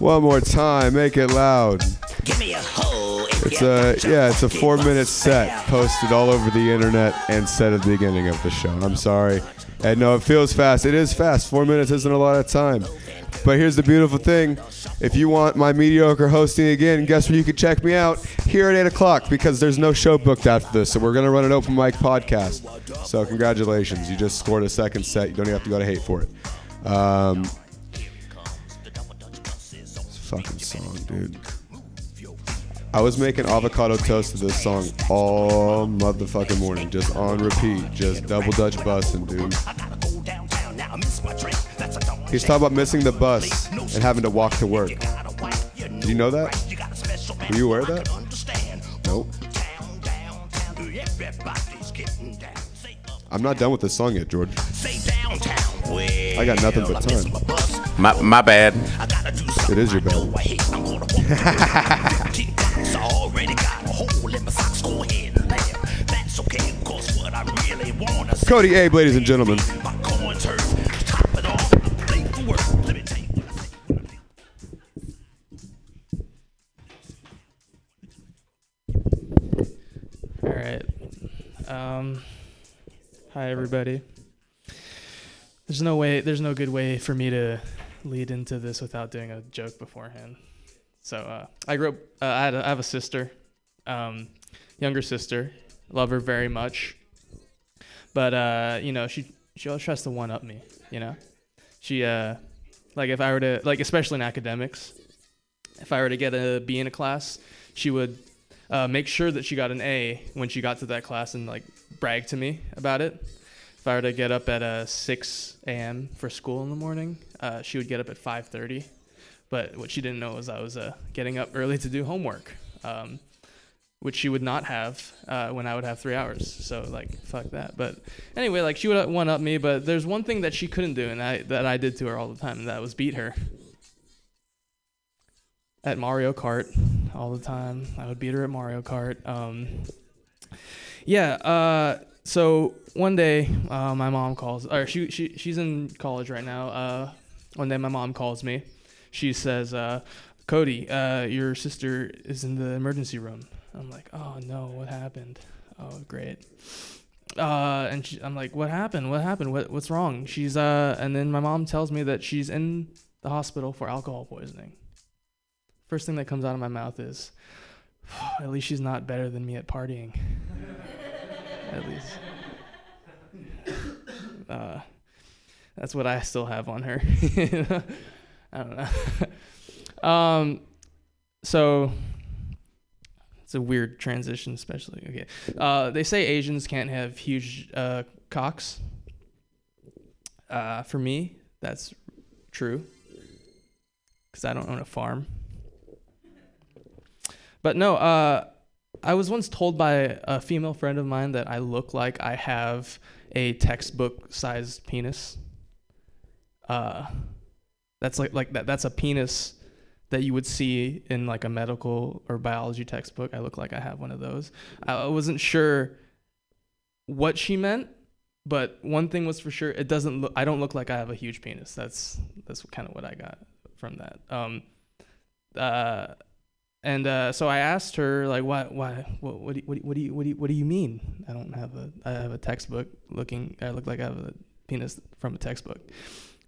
One more time, make it loud. Give me a hoe. It's a yeah, it's a four minute set posted all over the internet and said at the beginning of the show. I'm sorry. And no, it feels fast. It is fast. Four minutes isn't a lot of time. But here's the beautiful thing. If you want my mediocre hosting again, guess where you can check me out? Here at 8 o'clock because there's no show booked after this. So we're going to run an open mic podcast. So congratulations. You just scored a second set. You don't even have to go to hate for it. Um, fucking song, dude. I was making avocado toast to this song all motherfucking morning, just on repeat, just double dutch busting, dude. He's talking about missing the bus and having to walk to work. Did you know that? Were you aware of that? Nope. I'm not done with this song yet, George. I got nothing but time. My, my bad. It is your bad. Cody Abe, ladies and gentlemen. All right. Um, hi, everybody. There's no way. There's no good way for me to lead into this without doing a joke beforehand. So uh, I grew up. Uh, I, had a, I have a sister, um, younger sister. Love her very much. But uh, you know, she she always tries to one up me. You know, she uh, like if I were to like, especially in academics, if I were to get a B in a class, she would uh, make sure that she got an A when she got to that class and like brag to me about it. If I were to get up at uh, 6 a.m. for school in the morning, uh, she would get up at 5:30. But what she didn't know was I was uh, getting up early to do homework, um, which she would not have uh, when I would have three hours. So like fuck that. But anyway, like she would one up me. But there's one thing that she couldn't do, and I that I did to her all the time, and that was beat her at Mario Kart all the time. I would beat her at Mario Kart. Um, yeah. Uh, so one day, uh, my mom calls, or she, she she's in college right now. Uh, one day, my mom calls me. She says, uh, "Cody, uh, your sister is in the emergency room." I'm like, "Oh no, what happened?" Oh great. Uh, and she, I'm like, "What happened? What happened? What what's wrong?" She's uh, and then my mom tells me that she's in the hospital for alcohol poisoning. First thing that comes out of my mouth is, "At least she's not better than me at partying." at least. Uh, that's what I still have on her. I don't know. um, so it's a weird transition, especially. Okay. Uh, they say Asians can't have huge uh, cocks. Uh, for me, that's true. Because I don't own a farm. But no, uh, I was once told by a female friend of mine that I look like I have a textbook sized penis. Uh, that's like like that. That's a penis that you would see in like a medical or biology textbook. I look like I have one of those. I wasn't sure what she meant, but one thing was for sure: it doesn't look. I don't look like I have a huge penis. That's that's kind of what I got from that. Um, uh, and uh, so I asked her like, why, why, what, what, do you, what, do you, what do you, what do you, mean? I don't have a, I have a textbook looking. I look like I have a penis from a textbook.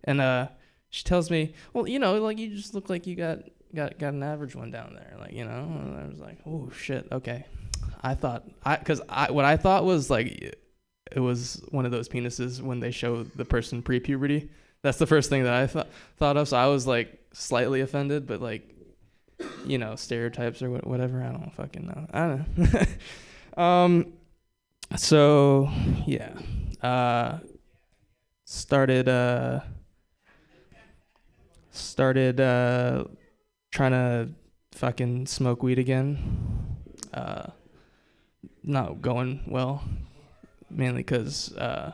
And uh, she tells me, well, you know, like you just look like you got, got, got an average one down there, like you know. And I was like, oh shit, okay. I thought, I, cause I, what I thought was like, it was one of those penises when they show the person pre-puberty. That's the first thing that I thought thought of. So I was like slightly offended, but like you know stereotypes or whatever. I don't fucking know. I don't know. um, so yeah, uh, started uh, started uh, trying to fucking smoke weed again. Uh, not going well, mainly because uh,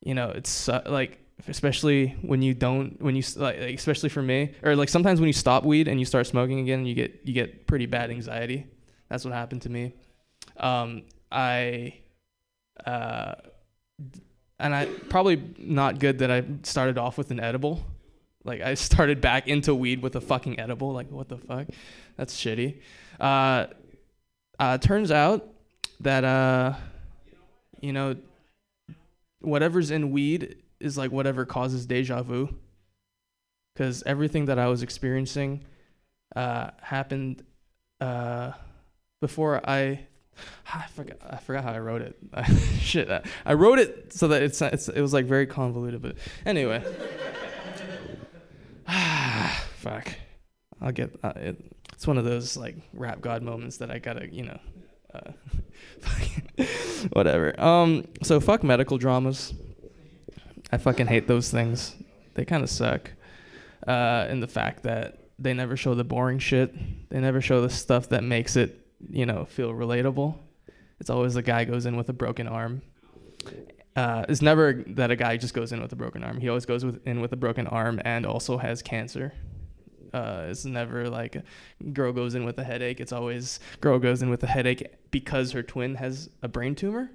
you know it's uh, like especially when you don't when you like like, especially for me or like sometimes when you stop weed and you start smoking again you get you get pretty bad anxiety that's what happened to me um i uh and i probably not good that i started off with an edible like i started back into weed with a fucking edible like what the fuck that's shitty uh uh turns out that uh you know whatever's in weed is like whatever causes deja vu. Because everything that I was experiencing uh, happened uh, before I. I forgot. I forgot how I wrote it. Shit, I, I wrote it so that it's, it's it was like very convoluted. But anyway, fuck. I'll get. Uh, it, it's one of those like rap god moments that I gotta you know. Uh, whatever. Um. So fuck medical dramas. I fucking hate those things. They kind of suck. Uh, in the fact that they never show the boring shit. They never show the stuff that makes it, you know, feel relatable. It's always the guy goes in with a broken arm. Uh, it's never that a guy just goes in with a broken arm. He always goes with, in with a broken arm and also has cancer. Uh, it's never like girl goes in with a headache. It's always girl goes in with a headache because her twin has a brain tumor.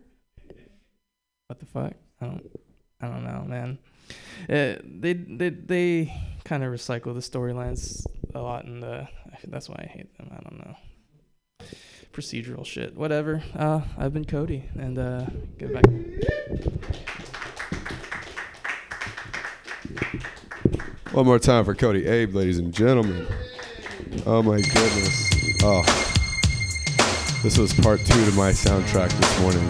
What the fuck? I don't, I don't know, man. Uh, they they they kind of recycle the storylines a lot, and that's why I hate them. I don't know. Procedural shit, whatever. Uh, I've been Cody, and uh, back. One more time for Cody Abe, ladies and gentlemen. Oh my goodness. Oh. This was part two to my soundtrack this morning.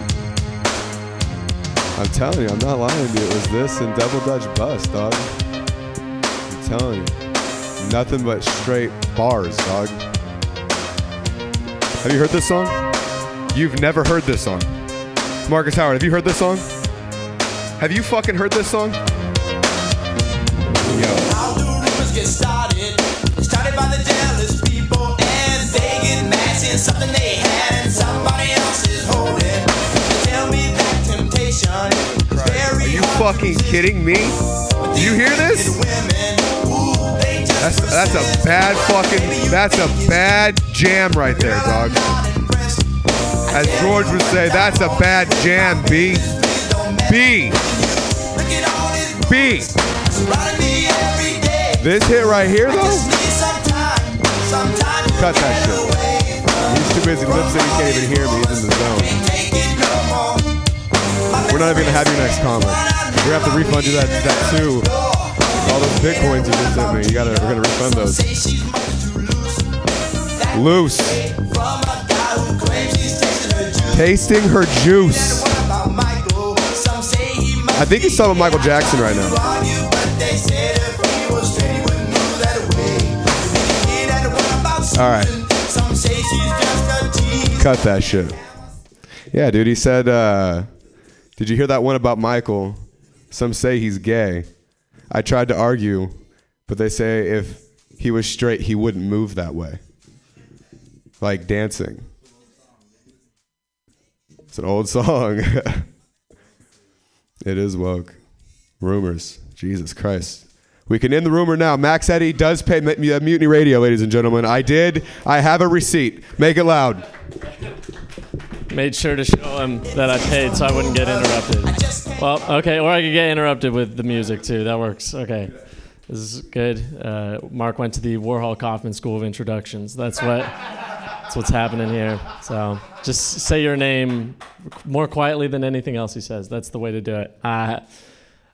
I'm telling you, I'm not lying to you. It was this and Double Dutch Bus, dog. I'm telling you. Nothing but straight bars, dog. Have you heard this song? You've never heard this song. Marcus Howard, have you heard this song? Have you fucking heard this song? Yo. How do rumors get started? Started by the jealous people, and they get mad seeing something they had and somebody else is holding. Tell me that temptation is Are you fucking kidding me? Do you hear this? That's that's a bad fucking that's a bad jam right there, dog. As George would say, that's a bad jam, B. B. B. This hit right here though? Cut that shit. He's too busy lip syncing, he can't even hear me. He's in the zone. We're not even gonna have your next comment. Gonna have to refund you that that too. All those bitcoins you just sent me, you gotta we're gonna refund those. Loose. Tasting her juice. I think he's talking Michael Jackson right now. All right. Cut that shit. Yeah, dude. He said, uh, "Did you hear that one about Michael? Some say he's gay. I tried to argue, but they say if he was straight, he wouldn't move that way, like dancing." It's an old song. it is woke. Rumors. Jesus Christ. We can end the rumor now. Max Eddy does pay Mu- uh, Mutiny Radio, ladies and gentlemen. I did. I have a receipt. Make it loud. Made sure to show him that I paid so I wouldn't get interrupted. Well, okay, or I could get interrupted with the music too. That works. Okay. This is good. Uh, Mark went to the Warhol Kaufman School of Introductions. That's what. That's what's happening here. So just say your name more quietly than anything else he says. That's the way to do it. Uh,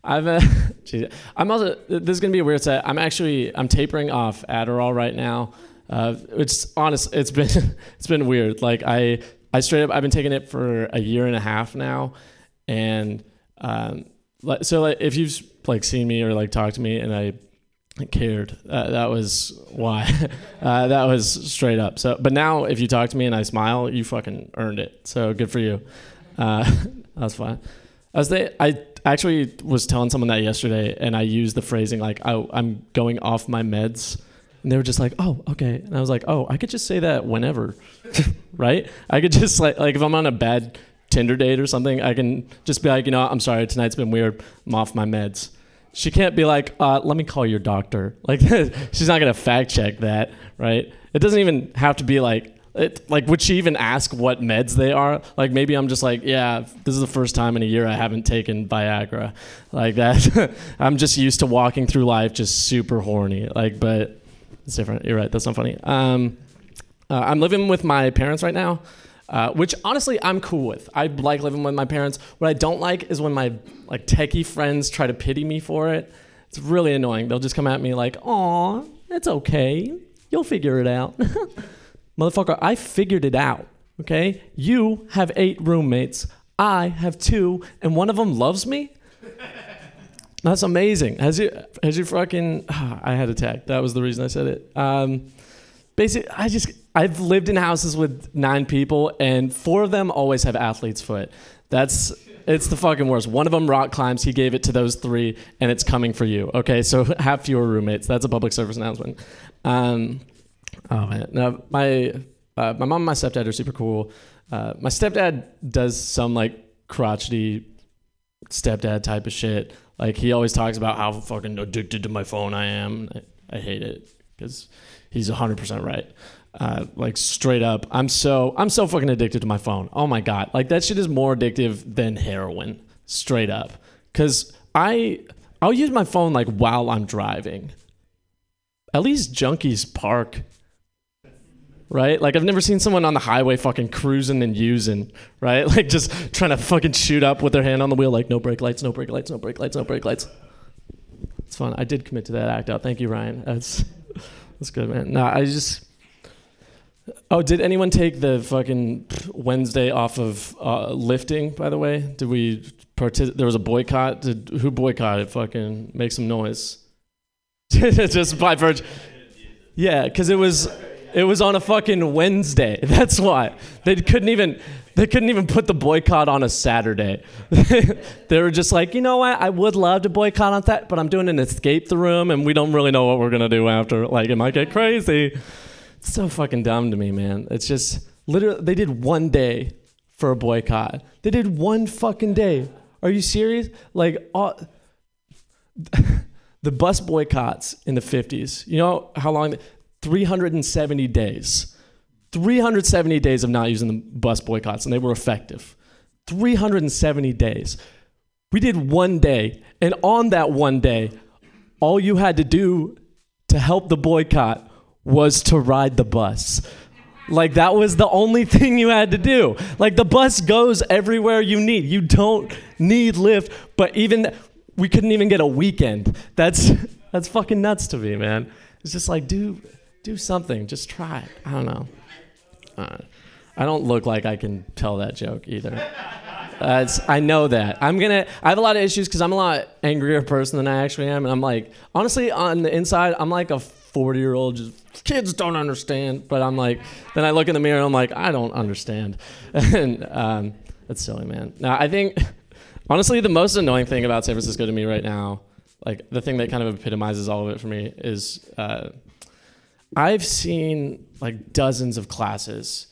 I've. Uh, geez, I'm also. This is gonna be a weird set. I'm actually. I'm tapering off Adderall right now. Uh, it's honest. It's been. It's been weird. Like I. I straight up. I've been taking it for a year and a half now, and um, so. Like if you've like seen me or like talked to me, and I cared. Uh, that was why. uh, that was straight up. So, but now if you talk to me and I smile, you fucking earned it. So good for you. Uh, that's fine. I was I actually was telling someone that yesterday, and I used the phrasing like, "Oh, I'm going off my meds," and they were just like, "Oh, okay," and I was like, "Oh, I could just say that whenever, right? I could just like like if I'm on a bad Tinder date or something, I can just be like, you know, I'm sorry, tonight's been weird. I'm off my meds." She can't be like, uh, let me call your doctor. Like, she's not gonna fact check that, right? It doesn't even have to be like, it, like, would she even ask what meds they are? Like, maybe I'm just like, yeah, this is the first time in a year I haven't taken Viagra, like that. I'm just used to walking through life just super horny, like, but it's different. You're right. That's not funny. Um, uh, I'm living with my parents right now, uh, which honestly I'm cool with. I like living with my parents. What I don't like is when my like techie friends try to pity me for it. It's really annoying. They'll just come at me like, "Aw, it's okay. You'll figure it out." Motherfucker, I figured it out. Okay? You have eight roommates. I have two, and one of them loves me. That's amazing. Has you has you fucking I had a tag. That was the reason I said it. Um basically I just I've lived in houses with nine people and four of them always have athlete's foot. That's it's the fucking worst. One of them rock climbs. He gave it to those three, and it's coming for you. Okay, so have fewer roommates. That's a public service announcement. Um, oh man, now my uh, my mom and my stepdad are super cool. Uh, my stepdad does some like crotchety stepdad type of shit. Like he always talks about how fucking addicted to my phone I am. I, I hate it because he's 100% right. Uh, like straight up, I'm so I'm so fucking addicted to my phone. Oh my god, like that shit is more addictive than heroin. Straight up, because I I'll use my phone like while I'm driving. At least junkies park. Right? Like I've never seen someone on the highway fucking cruising and using, right? Like just trying to fucking shoot up with their hand on the wheel, like no brake lights, no brake lights, no brake lights, no brake lights. It's fun. I did commit to that act out. Thank you, Ryan. That's that's good, man. No, I just. Oh, did anyone take the fucking Wednesday off of uh, lifting? By the way, did we partic- There was a boycott. Did who boycotted? Fucking make some noise. just by virtue. Yeah, because it was it was on a fucking Wednesday. That's why they couldn't even they couldn't even put the boycott on a Saturday. they were just like, you know what? I would love to boycott on that, but I'm doing an escape the room, and we don't really know what we're gonna do after. Like, it might get crazy. It's so fucking dumb to me, man. It's just literally they did one day for a boycott. They did one fucking day. Are you serious? Like all, the bus boycotts in the 50s. You know how long 370 days. 370 days of not using the bus boycotts and they were effective. 370 days. We did one day and on that one day all you had to do to help the boycott was to ride the bus. Like that was the only thing you had to do. Like the bus goes everywhere you need. You don't need Lyft, but even we couldn't even get a weekend. That's that's fucking nuts to me, man. It's just like do do something. Just try. It. I don't know. Uh, I don't look like I can tell that joke either. I know that. I'm gonna. I have a lot of issues because I'm a lot angrier person than I actually am, and I'm like, honestly, on the inside, I'm like a 40 year old. Just kids don't understand, but I'm like, then I look in the mirror, and I'm like, I don't understand, and um, that's silly, man. Now I think, honestly, the most annoying thing about San Francisco to me right now, like the thing that kind of epitomizes all of it for me, is uh, I've seen like dozens of classes,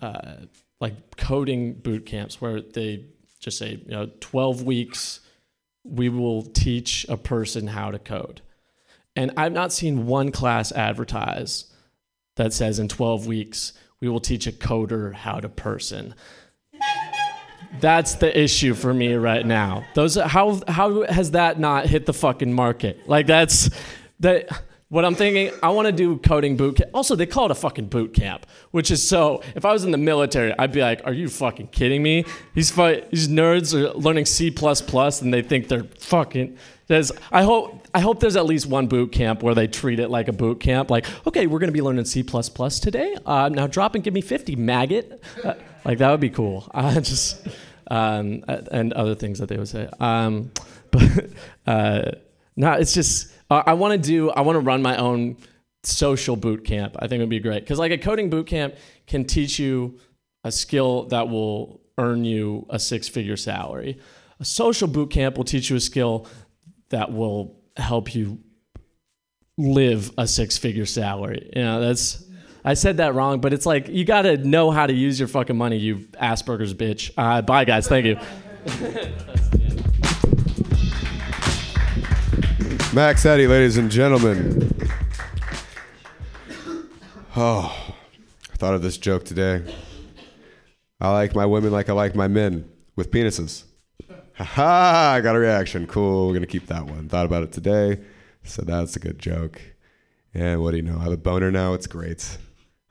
uh, like coding boot camps, where they just say, you know, 12 weeks, we will teach a person how to code. And I've not seen one class advertise that says in 12 weeks, we will teach a coder how to person. That's the issue for me right now. Those how how has that not hit the fucking market? Like that's that what I'm thinking, I want to do coding boot camp. Also, they call it a fucking boot camp, which is so. If I was in the military, I'd be like, "Are you fucking kidding me? These fu- these nerds are learning C++ and they think they're fucking." There's, I hope I hope there's at least one boot camp where they treat it like a boot camp. Like, okay, we're gonna be learning C++ today. Uh, now drop and give me 50, maggot. Uh, like that would be cool. Uh, just um, and other things that they would say. Um, but uh, it's just uh, I want to do. I want to run my own social boot camp. I think it would be great because like a coding boot camp can teach you a skill that will earn you a six-figure salary. A social boot camp will teach you a skill that will help you live a six-figure salary. You know, that's I said that wrong, but it's like you got to know how to use your fucking money, you Asperger's bitch. Uh, bye, guys. Thank you. Max Eddy, ladies and gentlemen. Oh, I thought of this joke today. I like my women like I like my men with penises. Ha ha! I got a reaction. Cool. We're gonna keep that one. Thought about it today, so that's a good joke. And what do you know? I have a boner now. It's great.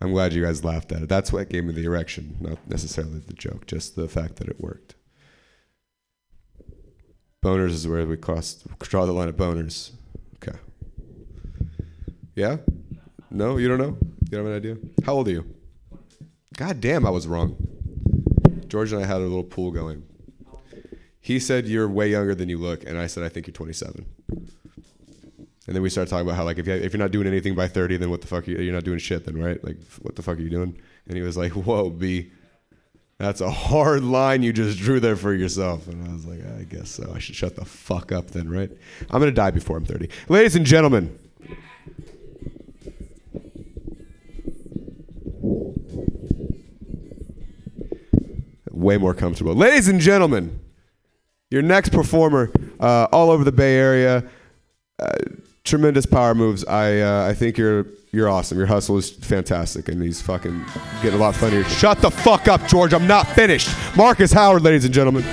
I'm glad you guys laughed at it. That's what gave me the erection, not necessarily the joke, just the fact that it worked. Boners is where we cross, draw the line at boners. Okay. Yeah? No, you don't know? You don't have an idea? How old are you? God damn, I was wrong. George and I had a little pool going. He said you're way younger than you look, and I said I think you're 27. And then we started talking about how like if you if you're not doing anything by 30, then what the fuck are you, you're not doing shit then, right? Like what the fuck are you doing? And he was like, "Whoa, B, that's a hard line you just drew there for yourself." And I was like, "I guess so. I should shut the fuck up then, right? I'm gonna die before I'm 30." Ladies and gentlemen, way more comfortable. Ladies and gentlemen, your next performer, uh, all over the Bay Area. Uh, tremendous power moves. I uh, I think you're you're awesome. Your hustle is fantastic, and he's fucking getting a lot funnier. Shut the fuck up, George. I'm not finished. Marcus Howard, ladies and gentlemen.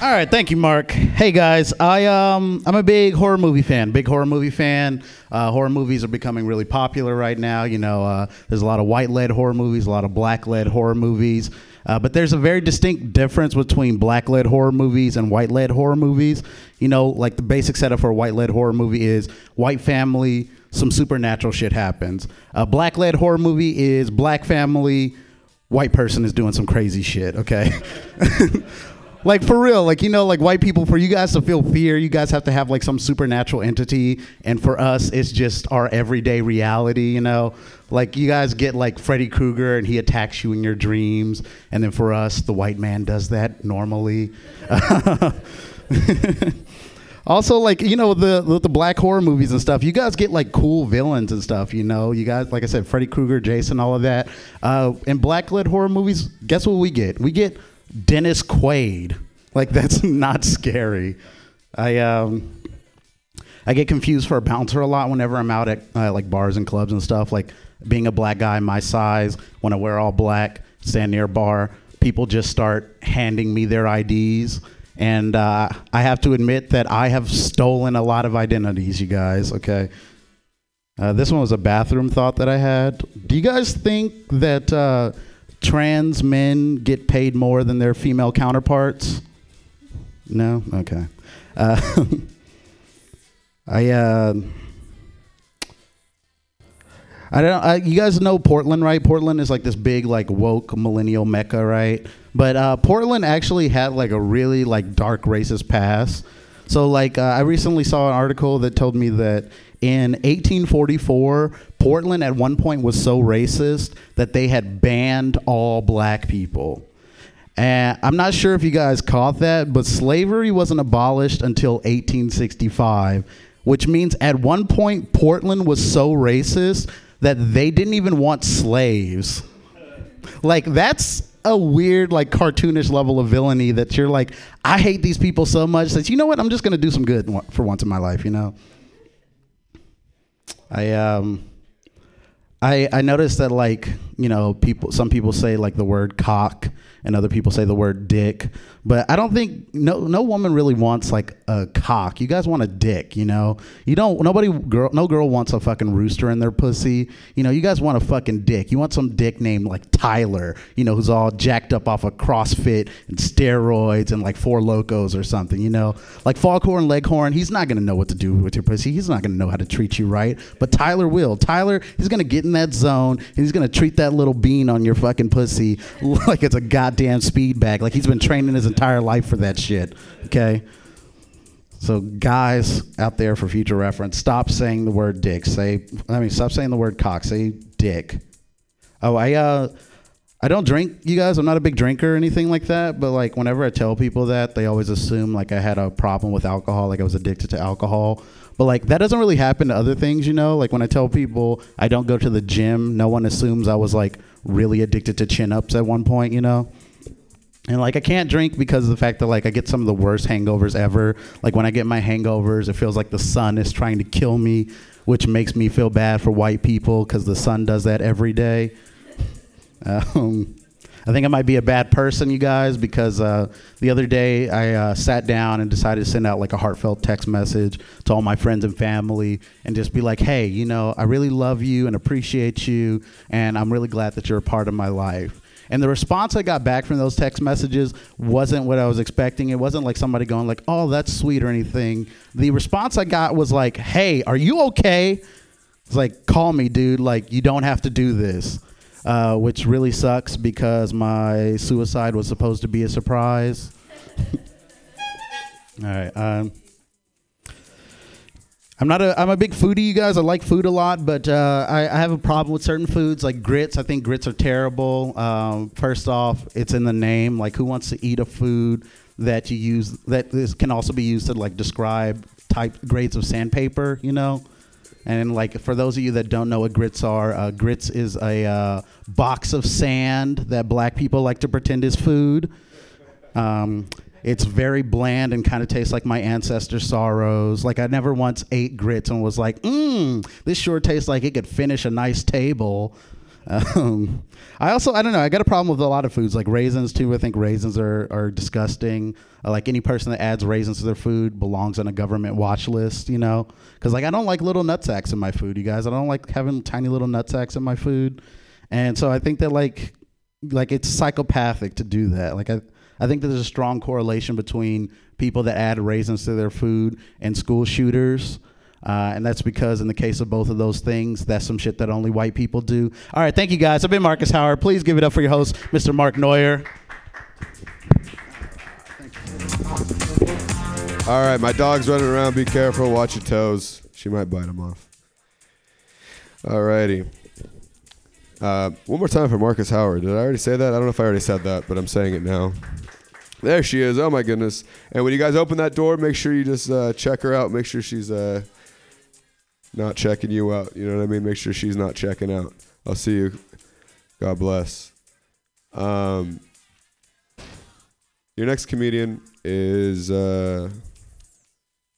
All right, thank you, Mark. Hey guys, I um I'm a big horror movie fan. Big horror movie fan. Uh, horror movies are becoming really popular right now. You know, uh, there's a lot of white-led horror movies, a lot of black-led horror movies. Uh, but there's a very distinct difference between black-led horror movies and white-led horror movies. You know, like the basic setup for a white-led horror movie is white family, some supernatural shit happens. A black-led horror movie is black family, white person is doing some crazy shit. Okay. like for real like you know like white people for you guys to feel fear you guys have to have like some supernatural entity. And for us it's just our everyday reality you know? Like you guys get like freddy krueger and he attacks you in your dreams. And then for us the white man does that normally. Also like you know the the black horror movies and stuff you guys get like cool villains and stuff you know? You guys like i said freddy krueger jason all of that. Uh, in black led horror movies guess what we get? We get dennis quaid like that's not scary i um i get confused for a bouncer a lot whenever i'm out at uh, like bars and clubs and stuff like being a black guy my size when i wear all black stand near a bar people just start handing me their ids and uh, I have to admit that I have stolen a lot of identities, you guys. Okay. Uh, this one was a bathroom thought that I had. Do you guys think that uh, trans men get paid more than their female counterparts? No? Okay. Uh, I. Uh, I don't. I, you guys know Portland, right? Portland is like this big, like woke millennial mecca, right? But uh, Portland actually had like a really like dark racist past. So like uh, I recently saw an article that told me that in 1844, Portland at one point was so racist that they had banned all black people. And I'm not sure if you guys caught that, but slavery wasn't abolished until 1865, which means at one point Portland was so racist that they didn't even want slaves. Like that's a weird, like cartoonish level of villainy that you're like, I hate these people so much that you know what, I'm just gonna do some good for once in my life, you know. I um. I, I noticed that like you know people some people say like the word cock and other people say the word dick. But I don't think no no woman really wants like a cock. You guys want a dick you know? You don't nobody girl no girl wants a fucking rooster in their pussy. You know you guys want a fucking dick. You want some dick named like Tyler you know who's all jacked up off of CrossFit and steroids and like Four Lokos or something you know? Like Foghorn Leghorn he's not gonna know what to do with your pussy. He's not gonna know how to treat you right. But Tyler will. Tyler he's gonna get in that zone and he's gonna treat that little bean on your fucking pussy like it's a goddamn speed bag. Like he's been training his entire life for that shit. Okay. So guys out there for future reference, stop saying the word dick. Say I mean stop saying the word cock. Say dick. Oh, I uh I don't drink, you guys. I'm not a big drinker or anything like that. But like, whenever I tell people that, they always assume like I had a problem with alcohol, like I was addicted to alcohol. But like, that doesn't really happen to other things, you know. Like when I tell people I don't go to the gym, no one assumes I was like really addicted to chin ups at one point, you know. And like I can't drink because of the fact that like I get some of the worst hangovers ever. Like when I get my hangovers, it feels like the sun is trying to kill me, which makes me feel bad for white people because the sun does that every day. Um, I think I might be a bad person, you guys, because uh, the other day I uh, sat down and decided to send out like a heartfelt text message to all my friends and family and just be like, hey, you know, I really love you and appreciate you, and I'm really glad that you're a part of my life. And the response I got back from those text messages wasn't what I was expecting. It wasn't like somebody going like, "Oh, that's sweet" or anything. The response I got was like, "Hey, are you okay?" It's like, "Call me, dude. Like, you don't have to do this." Uh, which really sucks because my suicide was supposed to be a surprise. All right. Um, I'm not a I'm a big foodie, you guys. I like food a lot, but uh, I, I have a problem with certain foods like grits. I think grits are terrible. Um, first off, it's in the name. Like, who wants to eat a food that you use that is, can also be used to like describe type grades of sandpaper? You know. And like for those of you that don't know what grits are, uh, grits is a uh, box of sand that black people like to pretend is food. Um, it's very bland and kind of tastes like my ancestors' sorrows. Like I never once ate grits and was like, mmm, this sure tastes like it could finish a nice table. Um, I also, I don't know, I got a problem with a lot of foods, like raisins too. I think raisins are, are disgusting. Uh, like any person that adds raisins to their food belongs on a government watch list, you know? Because like I don't like little nut sacks in my food, you guys. I don't like having tiny little nut sacks in my food. And so I think that like, like it's psychopathic to do that. Like I, I think there's a strong correlation between people that add raisins to their food and school shooters. Uh, and that's because in the case of both of those things, that's some shit that only white people do. All right, thank you guys. I've been Marcus Howard. Please give it up for your host, Mr. Mark Neuer. All right, my dog's running around. Be careful. Watch your toes. She might bite them off. All righty. Uh, one more time for Marcus Howard. Did I already say that? I don't know if I already said that, but I'm saying it now. There she is. Oh my goodness! And when you guys open that door, make sure you just uh, check her out. Make sure she's uh, not checking you out. You know what I mean? Make sure she's not checking out. I'll see you. God bless. Um, your next comedian is uh,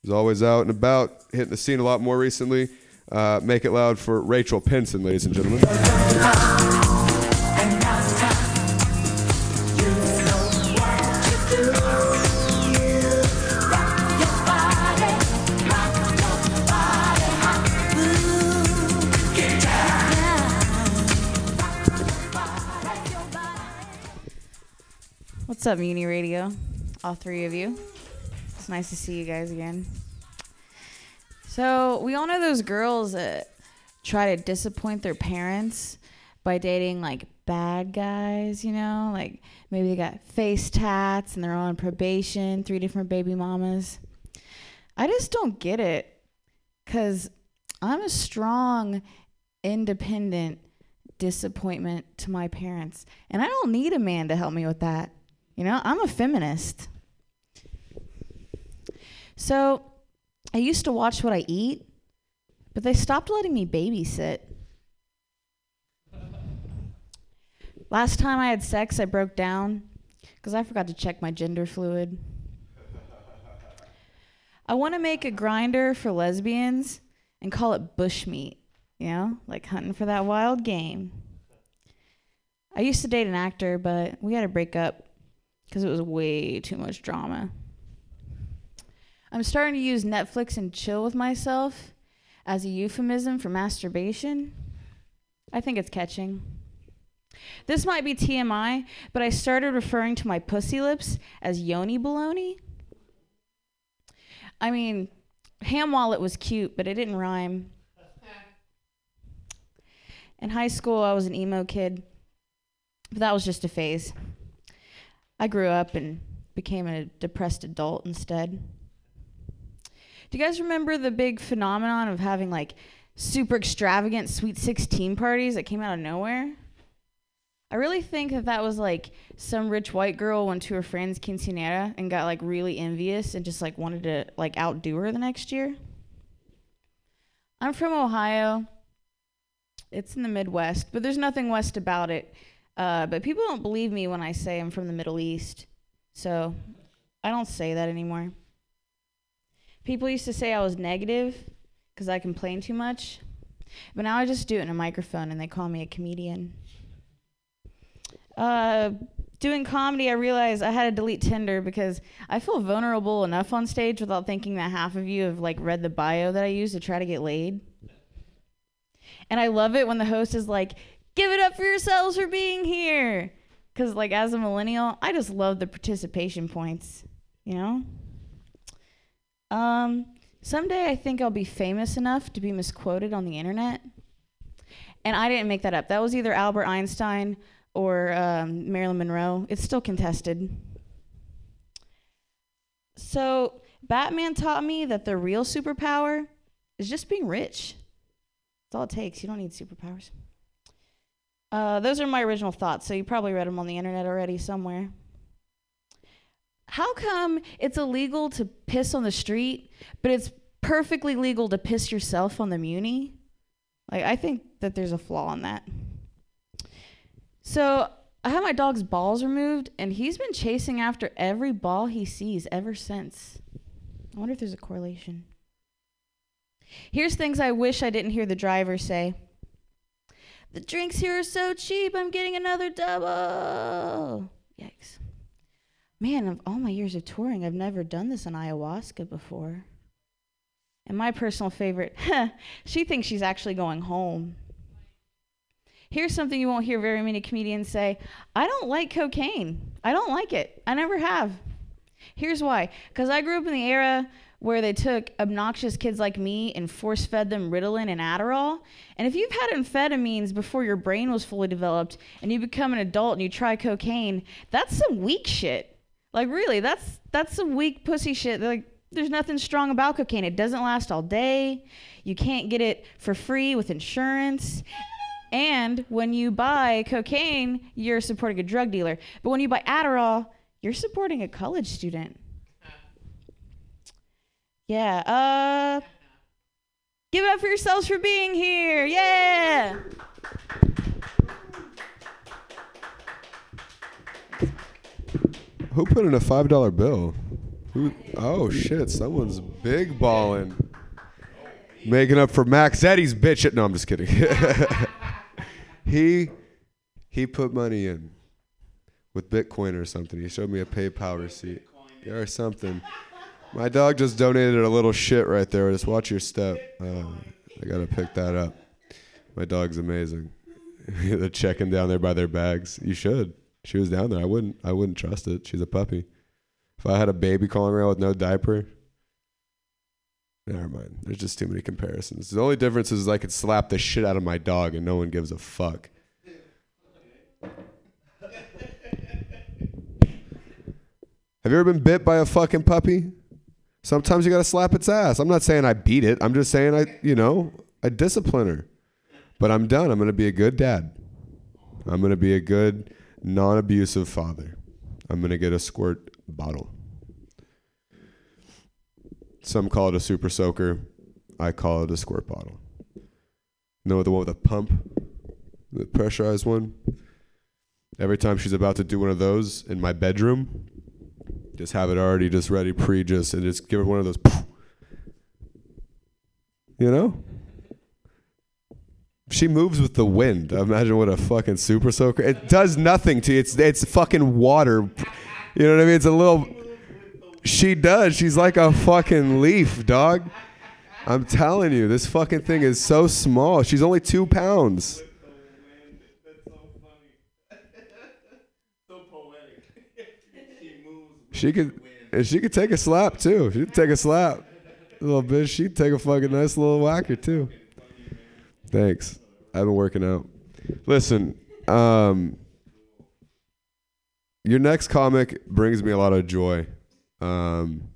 is always out and about, hitting the scene a lot more recently. Uh, make it loud for Rachel Pinson, ladies and gentlemen. What's up, Mutiny Radio? All three of you. It's nice to see you guys again. So, we all know those girls that try to disappoint their parents by dating like bad guys, you know? Like maybe they got face tats and they're on probation, three different baby mamas. I just don't get it because I'm a strong, independent disappointment to my parents. And I don't need a man to help me with that. You know, I'm a feminist. So I used to watch what I eat, but they stopped letting me babysit. Last time I had sex, I broke down because I forgot to check my gender fluid. I want to make a Grindr for lesbians and call it bushmeat, you know, like hunting for that wild game. I used to date an actor, but we had to break up because it was way too much drama. I'm starting to use Netflix and chill with myself as a euphemism for masturbation. I think it's catching. This might be TMI, but I started referring to my pussy lips as yoni baloney. I mean, ham wallet was cute, but it didn't rhyme. In high school, I was an emo kid, but that was just a phase. I grew up and became a depressed adult instead. Do you guys remember the big phenomenon of having like super extravagant Sweet 16 parties that came out of nowhere? I really think that that was like some rich white girl went to her friend's quinceanera and got like really envious and just like wanted to like outdo her the next year. I'm from Ohio. It's in the Midwest, but there's nothing west about it. Uh, but people don't believe me when I say I'm from the Middle East. So I don't say that anymore. People used to say I was negative because I complain too much. But now I just do it in a microphone and they call me a comedian. Uh, doing comedy, I realized I had to delete Tinder because I feel vulnerable enough on stage without thinking that half of you have like read the bio that I use to try to get laid. And I love it when the host is like, give it up for yourselves for being here. Because, like, as a millennial, I just love the participation points, you know? Um, someday I think I'll be famous enough to be misquoted on the internet. And I didn't make that up. That was either Albert Einstein or um, Marilyn Monroe. It's still contested. So, Batman taught me that the real superpower is just being rich. That's all it takes. You don't need superpowers. Uh, those are my original thoughts, so you probably read them on the internet already somewhere. How come it's illegal to piss on the street, but it's perfectly legal to piss yourself on the Muni? Like, I think that there's a flaw in that. So, I had my dog's balls removed, and he's been chasing after every ball he sees ever since. I wonder if there's a correlation. Here's things I wish I didn't hear the driver say. The drinks here are so cheap, I'm getting another double. Yikes. Man, of all my years of touring, I've never done this on ayahuasca before. And my personal favorite, she thinks she's actually going home. Here's something you won't hear very many comedians say I don't like cocaine. I don't like it. I never have. Here's why because I grew up in the era where they took obnoxious kids like me and force fed them Ritalin and Adderall. And if you've had amphetamines before your brain was fully developed and you become an adult and you try cocaine, that's some weak shit. Like really, that's that's some weak pussy shit. Like there's nothing strong about cocaine. It doesn't last all day. You can't get it for free with insurance. And when you buy cocaine, you're supporting a drug dealer. But when you buy Adderall, you're supporting a college student. Yeah. Uh Give it up for yourselves for being here. Yeah. Who put in a five dollar bill? Who? Oh shit! Someone's big balling, making up for Max Eddie's bitch. It. No, I'm just kidding. he he put money in with Bitcoin or something. He showed me a PayPal receipt or something. My dog just donated a little shit right there. Just watch your step. Uh, I gotta pick that up. My dog's amazing. They're checking down there by their bags. You should. She was down there. I wouldn't. I wouldn't trust it. She's a puppy. If I had a baby crawling around with no diaper, never mind. There's just too many comparisons. The only difference is I could slap the shit out of my dog and no one gives a fuck. Have you ever been bit by a fucking puppy? Sometimes you gotta slap its ass. I'm not saying I beat it. I'm just saying I, you know, I discipline her. But I'm done. I'm gonna be a good dad. I'm gonna be a good, non-abusive father. I'm gonna get a squirt bottle. Some call it a super soaker. I call it a squirt bottle. know the one with a pump, the pressurized one. Every time she's about to do one of those in my bedroom, just have it already just ready, pre just, and just give her one of those. You know? She moves with the wind. Imagine what a fucking super soaker. It does nothing to you. It's it's fucking water. You know what I mean? It's a little. She does. She's like a fucking leaf, dog. I'm telling you, this fucking thing is so small. She's only two pounds. She could, and she could take a slap too. She'd take a slap, a little bit. She'd take a fucking nice little whacker too. Thanks. I've been working out. Listen, um, your next comic brings me a lot of joy. Um,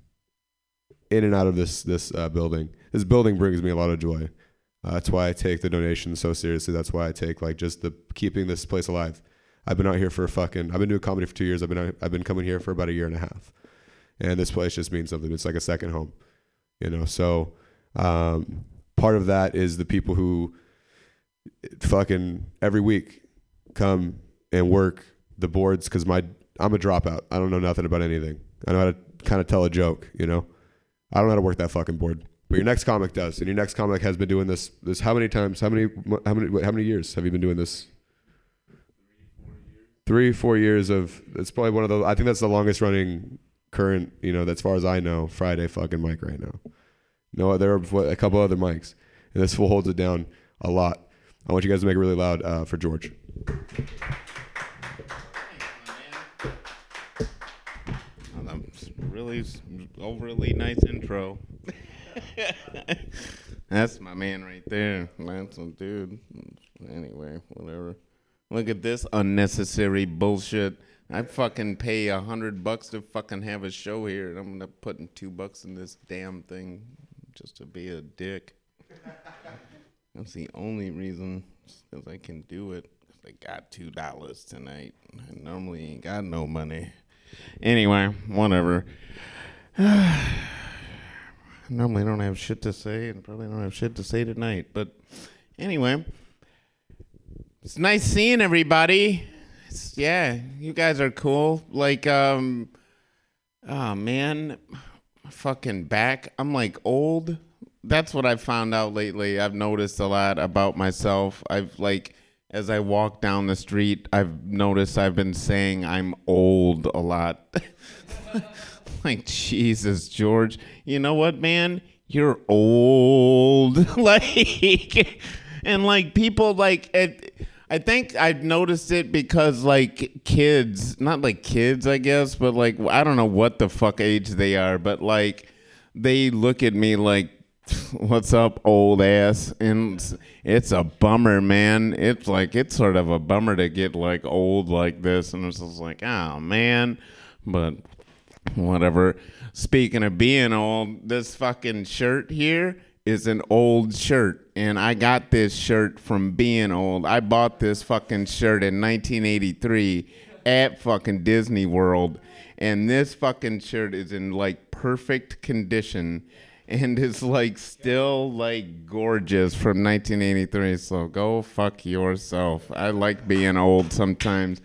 in and out of this this uh, building. This building brings me a lot of joy. Uh, that's why I take the donations so seriously. That's why I take like just the keeping this place alive. I've been out here for a fucking. I've been doing comedy for two years. I've been I've been coming here for about a year and a half, and this place just means something. It's like a second home, you know. So um, part of that is the people who fucking every week come and work the boards because my I'm a dropout. I don't know nothing about anything. I know how to kind of tell a joke, you know. I don't know how to work that fucking board. But your next comic does, and your next comic has been doing this. This how many times? How many? How many? How many years have you been doing this? Three, four years of. It's probably one of the. I think that's the longest running current. You know, as far as I know, Friday fucking mic right now. No, there are a couple other mics, and this fool holds it down a lot. I want you guys to make it really loud uh, for George. That's really overly nice intro. That's my man right there. That's a dude. Anyway, whatever. Look at this unnecessary bullshit. I fucking pay a hundred bucks to fucking have a show here, and I'm gonna putting two bucks in this damn thing just to be a dick. That's the only reason, because I can do it. I got two dollars tonight. I normally ain't got no money. Anyway, whatever. normally don't have shit to say, and probably don't have shit to say tonight. But anyway, it's nice seeing everybody. it's- yeah, you guys are cool. Like, um, oh man, my fucking back. I'm like old. That's what I've found out lately. I've noticed a lot about myself. I've like, as I walk down the street, I've noticed I've been saying I'm old a lot. like, Jesus, George. You know what, man? You're old. like, and like people like it. I think I've noticed it because like kids, not like kids, I guess, but like I don't know what the fuck age they are, but like they look at me like, "What's up, old ass?" And it's, it's a bummer, man. It's like it's sort of a bummer to get like old like this, and it's just like, oh man, but whatever. Speaking of being old, this fucking shirt here is an old shirt, and I got this shirt from being old. I bought this fucking shirt in 1983 at fucking Disney World, and this fucking shirt is in like perfect condition. And is like still like gorgeous from 1983. So go fuck yourself. I like being old sometimes.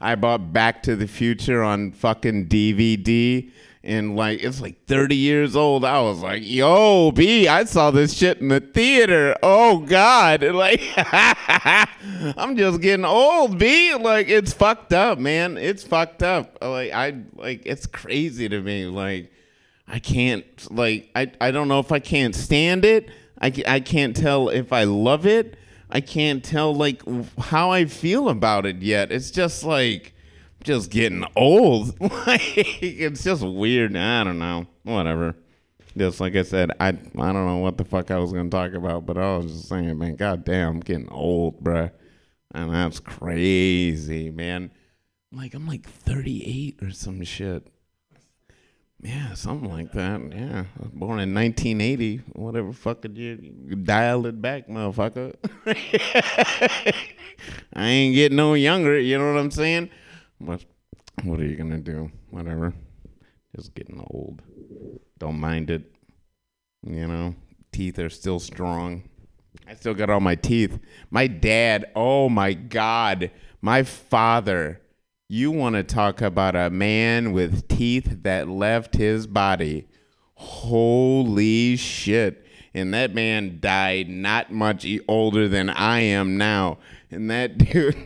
I bought Back to the Future on fucking DVD and like it's like 30 years old. I was like, "Yo, B, I saw this shit in the theater. Oh God!" Like, I'm just getting old, B. Like, it's fucked up, man. It's fucked up. Like, I like it's crazy to me. Like, I can't like I I don't know if I can't stand it. I I can't tell if I love it. I can't tell like how I feel about it yet. It's just like just getting old. like it's just weird. I don't know. Whatever. Just like I said, I I don't know what the fuck I was gonna talk about, but I was just saying, man, goddamn, I'm getting old, bruh. And that's crazy, man. Like I'm like 38 or some shit. Yeah, something like that. Yeah, I was born in 1980. Whatever fucking year, you dial it back, motherfucker. I ain't getting no younger. You know what I'm saying? But what are you gonna do? Whatever. Just getting old. Don't mind it. You know, teeth are still strong. I still got all my teeth. My dad, oh my God. My father, you want to talk about a man with teeth that left his body. Holy shit. And that man died not much older than I am now. And that dude.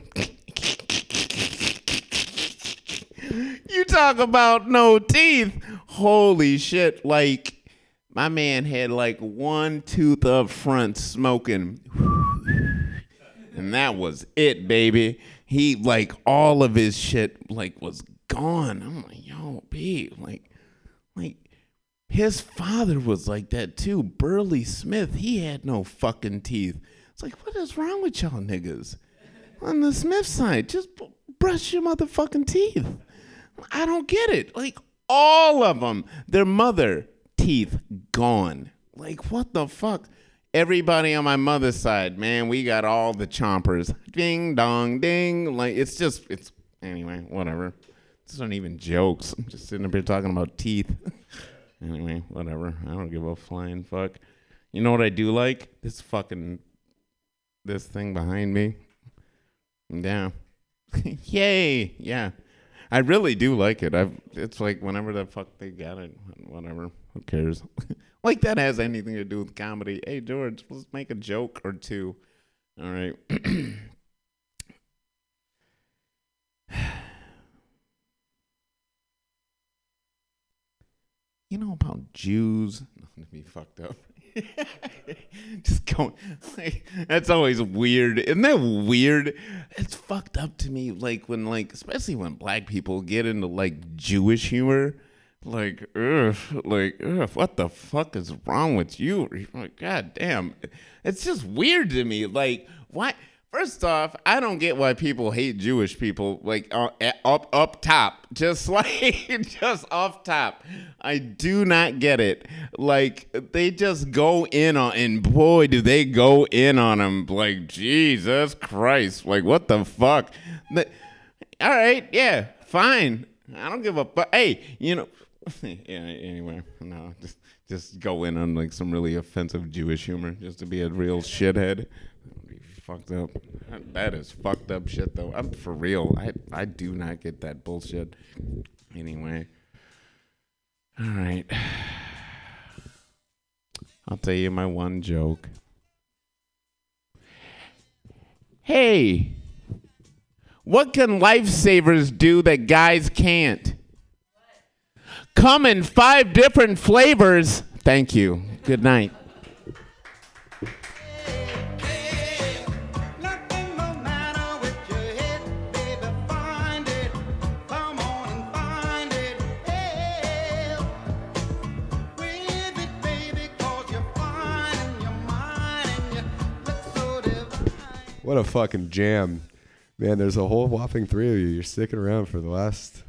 you talk about no teeth. Holy shit. Like, my man had like one tooth up front smoking. And that was it, baby. He like all of his shit like was gone. I'm like, yo, B, like, like his father was like that too. Burley Smith, he had no fucking teeth. It's like, what is wrong with y'all niggas? On the Smith side, just brush your motherfucking teeth. I don't get it. Like all of them, their mother teeth gone. Like what the fuck? Everybody on my mother's side, man, we got all the chompers. Ding dong ding. Like it's just it's anyway, whatever. These aren't even jokes. I'm just sitting up here talking about teeth. anyway, whatever. I don't give a flying fuck. You know what I do like? This fucking this thing behind me. Yeah. Yay. Yeah. I really do like it. I've it's like whenever the fuck they got it, whatever. Who cares? like that has anything to do with comedy. Hey George, let's make a joke or two. All right. You know about Jews? Not to be fucked up. Just going. Like, that's always weird. Isn't that weird? It's fucked up to me. Like when, like, especially when black people get into like Jewish humor. Like, ugh, like, ugh, what the fuck is wrong with you? Like, God damn, it's just weird to me. Like, why? First off, I don't get why people hate Jewish people. Like uh, up up top, just like just off top. I do not get it. Like they just go in on, and boy, do they go in on them. Like Jesus Christ, like what the fuck? The- all right, yeah, fine. I don't give a fuck. Hey, you know. yeah. Anyway, no, just just go in on like some really offensive Jewish humor, just to be a real shithead. Fucked up. That is fucked up shit, though. I'm for real. I I do not get that bullshit. Anyway, all right. I'll tell you my one joke. Hey, what can lifesavers do that guys can't? Come in five different flavors. Thank you. Good night. What a fucking jam. Man, there's a whole whopping three of you. You're sticking around for the last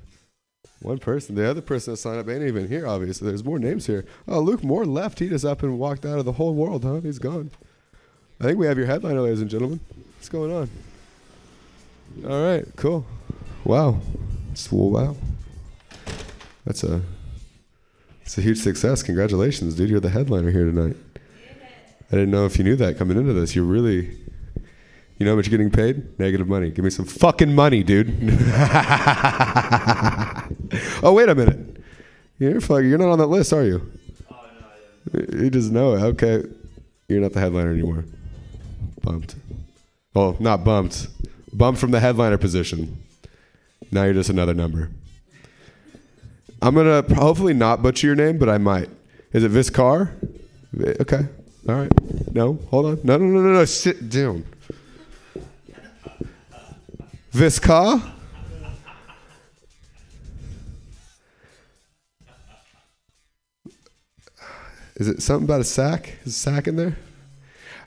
one person. The other person that signed up ain't even here, obviously. There's more names here. Oh, Luke Moore left. He just up and walked out of the whole world, huh? He's gone. I think we have your headliner, ladies and gentlemen. What's going on? All right, cool. Wow. It's, wow. That's a, it's a huge success. Congratulations, dude. You're the headliner here tonight. I didn't know if you knew that coming into this. You're really, you know how much you're getting paid? Negative money. Give me some fucking money, dude. oh, wait a minute. You're fuck, You're not on that list, are you? Oh, no. You just know it. Okay. You're not the headliner anymore. Bumped. Well, not bumped. Bumped from the headliner position. Now you're just another number. I'm gonna hopefully not butcher your name, but I might. Is it Viscar? Vi- Okay. All right. No. Hold on. No. No. No. No. No. Sit down. Visca. Is it something about a sack? Is a sack in there?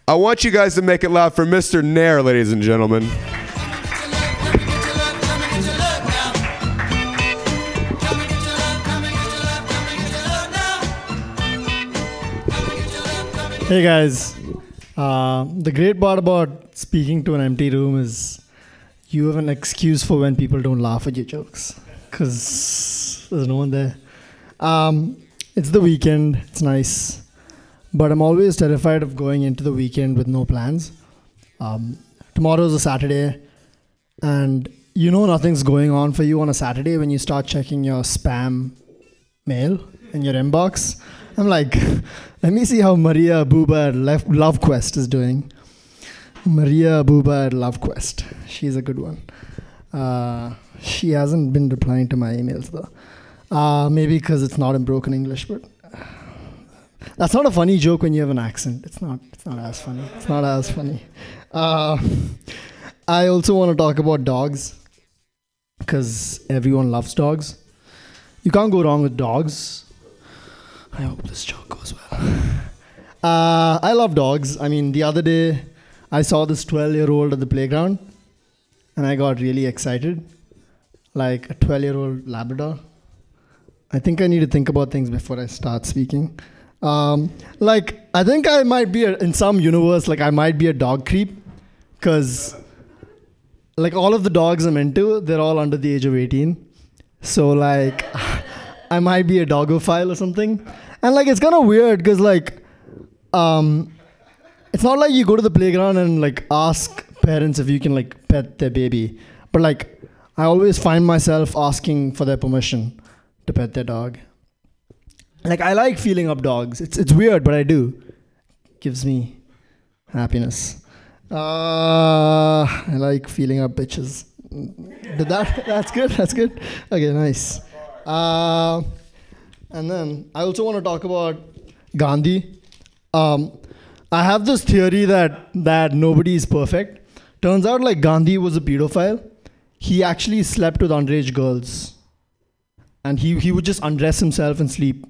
I want you guys to make it loud for Mr. Nair, ladies and gentlemen. Hey guys, uh, the great part about speaking to an empty room is you have an excuse for when people don't laugh at your jokes because there's no one there. Um, it's the weekend, it's nice, but I'm always terrified of going into the weekend with no plans. Um, tomorrow's a Saturday, and you know nothing's going on for you on a Saturday when you start checking your spam mail in your inbox. I'm like, let me see how Maria Abuba at Love Quest is doing. Maria Abuba at Love Quest. She's a good one. Uh, she hasn't been replying to my emails though. Uh, maybe because it's not in broken English, but that's not a funny joke when you have an accent. It's not. It's not as funny. It's not as funny. Uh, I also want to talk about dogs because everyone loves dogs. You can't go wrong with dogs. I hope this joke goes well. Uh, I love dogs. I mean, the other day I saw this 12 year old at the playground and I got really excited. Like a 12 year old Labrador. I think I need to think about things before I start speaking. Um, like, I think I might be, a, in some universe, like, I might be a dog creep because, like, all of the dogs I'm into, they're all under the age of 18. So, like, I might be a dogophile or something. And like it's kind of weird because like um it's not like you go to the playground and like ask parents if you can like pet their baby. But like I always find myself asking for their permission to pet their dog. Like I like feeling up dogs. It's it's weird, but I do. Gives me happiness. Uh, I like feeling up bitches. Did that? That's good. That's good. Okay, nice. Uh, and then I also want to talk about Gandhi. Um, I have this theory that that nobody is perfect. Turns out like Gandhi was a pedophile. He actually slept with underage girls. And he, he would just undress himself and sleep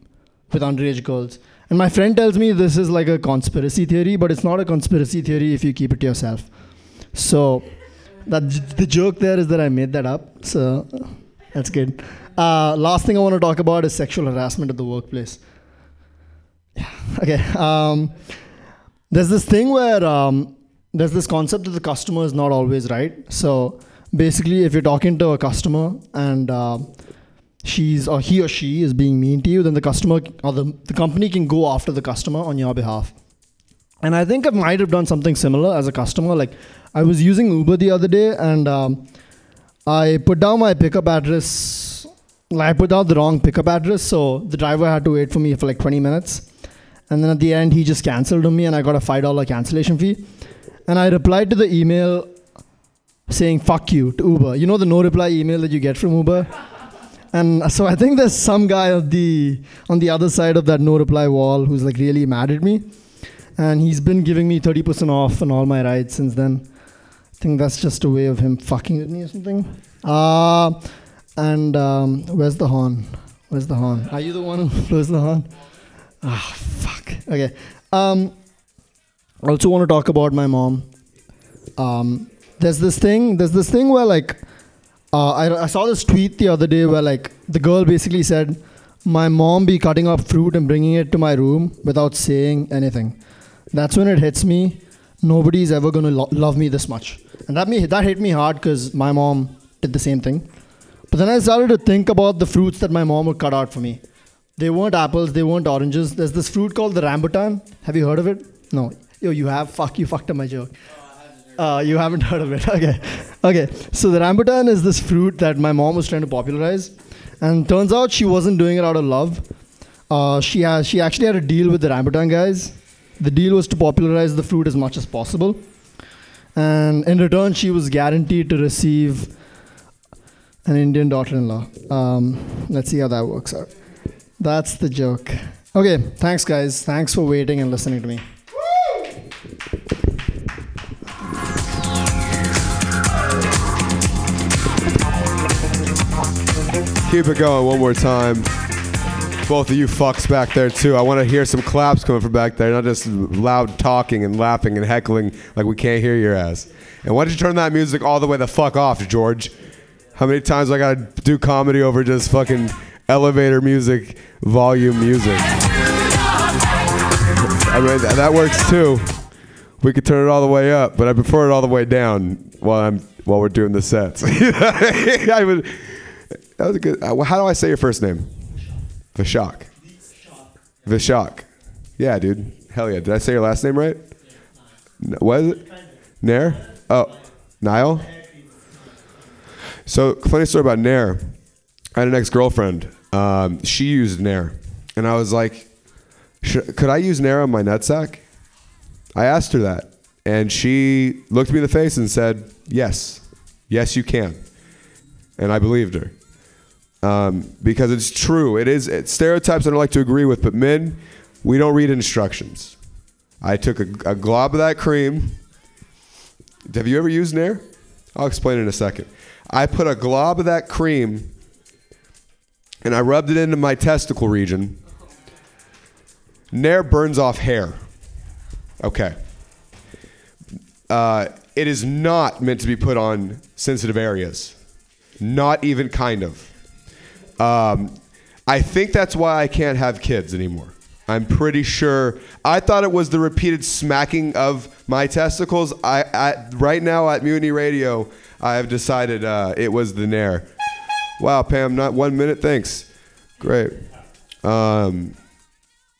with underage girls. And my friend tells me this is like a conspiracy theory, but it's not a conspiracy theory if you keep it to yourself. So that the joke there is that I made that up. So that's good. Uh, last thing I want to talk about is sexual harassment at the workplace. Yeah. Okay. Um, there's this thing where um, there's this concept that the customer is not always right. So basically, if you're talking to a customer and uh, she's or he or she is being mean to you, then the customer or the, the company can go after the customer on your behalf. And I think I might have done something similar as a customer. Like I was using Uber the other day, and um, I put down my pickup address. I put down the wrong pickup address, so the driver had to wait for me for like 20 minutes. And then at the end, he just canceled on me, and I got a five dollar cancellation fee. And I replied to the email saying "fuck you" to Uber. You know the no reply email that you get from Uber. And so I think there's some guy on the on the other side of that no reply wall who's like really mad at me, and he's been giving me 30% off on all my rides since then. I think that's just a way of him fucking with me or something. Uh, and um, where's the horn? Where's the horn? Are you the one who blows the horn? Ah, fuck. Okay. Um, I also want to talk about my mom. Um, there's this thing. There's this thing where like, uh, I, I saw this tweet the other day where like the girl basically said, "My mom be cutting up fruit and bringing it to my room without saying anything." That's when it hits me. Nobody's ever gonna lo- love me this much, and that me that hit me hard because my mom did the same thing. But then I started to think about the fruits that my mom would cut out for me. They weren't apples, they weren't oranges. There's this fruit called the rambutan. Have you heard of it? No. Yo, you have? Fuck, you fucked up my joke. Uh, you haven't heard of it. Okay. Okay. So the rambutan is this fruit that my mom was trying to popularize. And turns out she wasn't doing it out of love. Uh, she, has, she actually had a deal with the rambutan guys. The deal was to popularize the fruit as much as possible. And in return, she was guaranteed to receive an Indian daughter in law. Um, let's see how that works out. That's the joke. Okay, thanks, guys. Thanks for waiting and listening to me. Keep it going one more time. Both of you fucks back there too. I want to hear some claps coming from back there, not just loud talking and laughing and heckling like we can't hear your ass. And why don't you turn that music all the way the fuck off, George? How many times I gotta do comedy over just fucking elevator music, volume music? I mean that, works too. We could turn it all the way up, but I prefer it all the way down while I'm while we're doing the sets. I would. That was a good. Uh, how do I say your first name? Vishak. Vishak. Yeah, dude. Hell yeah. Did I say your last name right? Is it? Nair? Oh, Niall? So, funny story about Nair. I had an ex girlfriend. Um, she used Nair. And I was like, could I use Nair on my nutsack? I asked her that. And she looked me in the face and said, yes. Yes, you can. And I believed her um, because it's true. It is it's stereotypes I don't like to agree with, but men, we don't read instructions. I took a, a glob of that cream. Have you ever used Nair? I'll explain in a second. I put a glob of that cream and I rubbed it into my testicle region. Nair burns off hair. Okay. Uh, it is not meant to be put on sensitive areas. Not even kind of. Um, I think that's why I can't have kids anymore. I'm pretty sure. I thought it was the repeated smacking of my testicles. I at, right now at Mutiny Radio, I have decided uh, it was the Nair. Wow, Pam, not one minute. Thanks. Great. Um,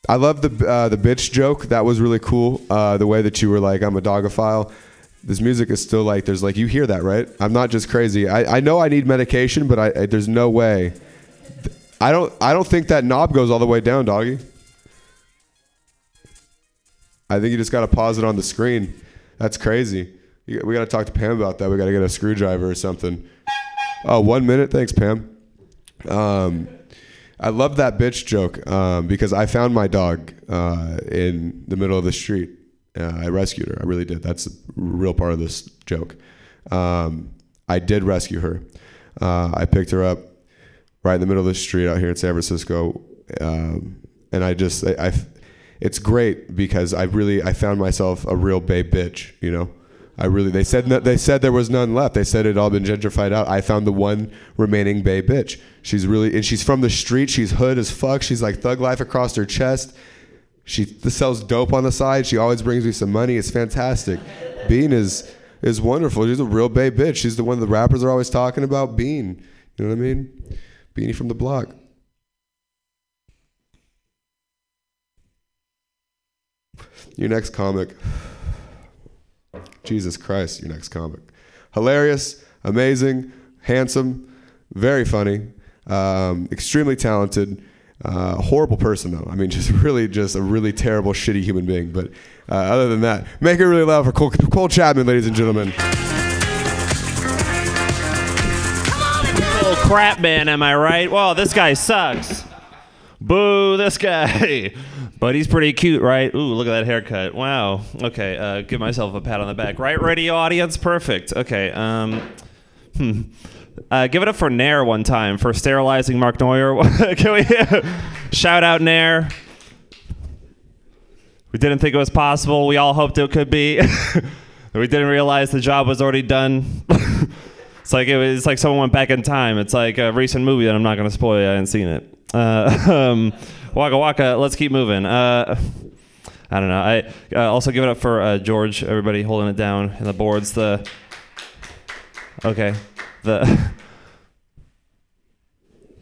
I love the uh, the bitch joke. That was really cool. Uh, the way that you were like, I'm a dogophile. This music is still like, there's like, you hear that, right? I'm not just crazy. I, I know I need medication, but I, I there's no way. I don't I don't think that knob goes all the way down, doggy. I think you just got to pause it on the screen. That's crazy. We got to talk to Pam about that. We got to get a screwdriver or something. Oh, one minute. Thanks, Pam. Um, I love that bitch joke um, because I found my dog uh, in the middle of the street. Uh, I rescued her. I really did. That's a real part of this joke. Um, I did rescue her. Uh, I picked her up right in the middle of the street out here in San Francisco, um, and I just, I, I, it's great because I really, I found myself a real bay bitch. You know, I really, they said, no, they said there was none left. They said it all been gentrified out. I found the one remaining bay bitch. She's really, and she's from the street. She's hood as fuck. She's like thug life across her chest. She sells dope on the side. She always brings me some money. It's fantastic. Bean is is wonderful. She's a real bay bitch. She's the one the rappers are always talking about. Bean, you know what I mean? Beanie from the block. Your next comic. Jesus Christ, your next comic. Hilarious, amazing, handsome, very funny, um, extremely talented. Uh, horrible person though. I mean, just really, just a really terrible, shitty human being. But uh, other than that, make it really loud for Cole, Cole Chapman, ladies and gentlemen. Little crap man, am I right? Well, this guy sucks. Boo, this guy. But he's pretty cute, right? Ooh, look at that haircut. Wow. Okay, uh, give myself a pat on the back. Right, radio audience? Perfect. Okay, um, hmm. Uh, give it up for Nair one time for sterilizing Mark Neuer. Can we shout out Nair? We didn't think it was possible. We all hoped it could be. we didn't realize the job was already done. it's like it was it's like someone went back in time. It's like a recent movie that I'm not going to spoil. I haven't seen it. Uh, um, waka waka. Let's keep moving. Uh, I don't know. I uh, also give it up for uh, George. Everybody holding it down in the boards. The okay. The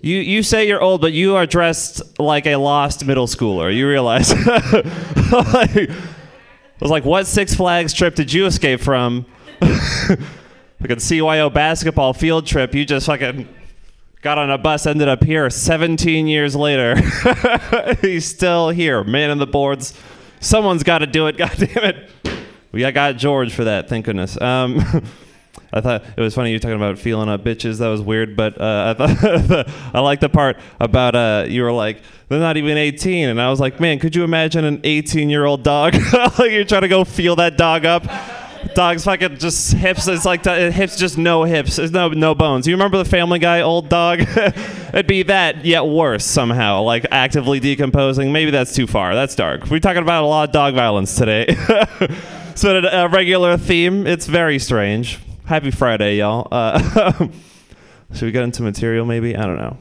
you you say you're old, but you are dressed like a lost middle schooler. You realize? like, I was like, what Six Flags trip did you escape from? like a CYO basketball field trip. You just fucking got on a bus, ended up here 17 years later. He's still here, man in the boards. Someone's got to do it. God damn it. We got- George for that. Thank goodness. Um, I thought it was funny you talking about feeling up bitches. That was weird, but uh, I thought I like the part about uh, you were like they're not even 18, and I was like, man, could you imagine an 18 year old dog? you're trying to go feel that dog up. Dog's fucking just hips. It's like the, hips, just no hips. There's no no bones. You remember the Family Guy old dog? It'd be that yet worse somehow, like actively decomposing. Maybe that's too far. That's dark. We're talking about a lot of dog violence today. so a regular theme. It's very strange. Happy Friday, y'all. Uh, should we get into material? Maybe I don't know.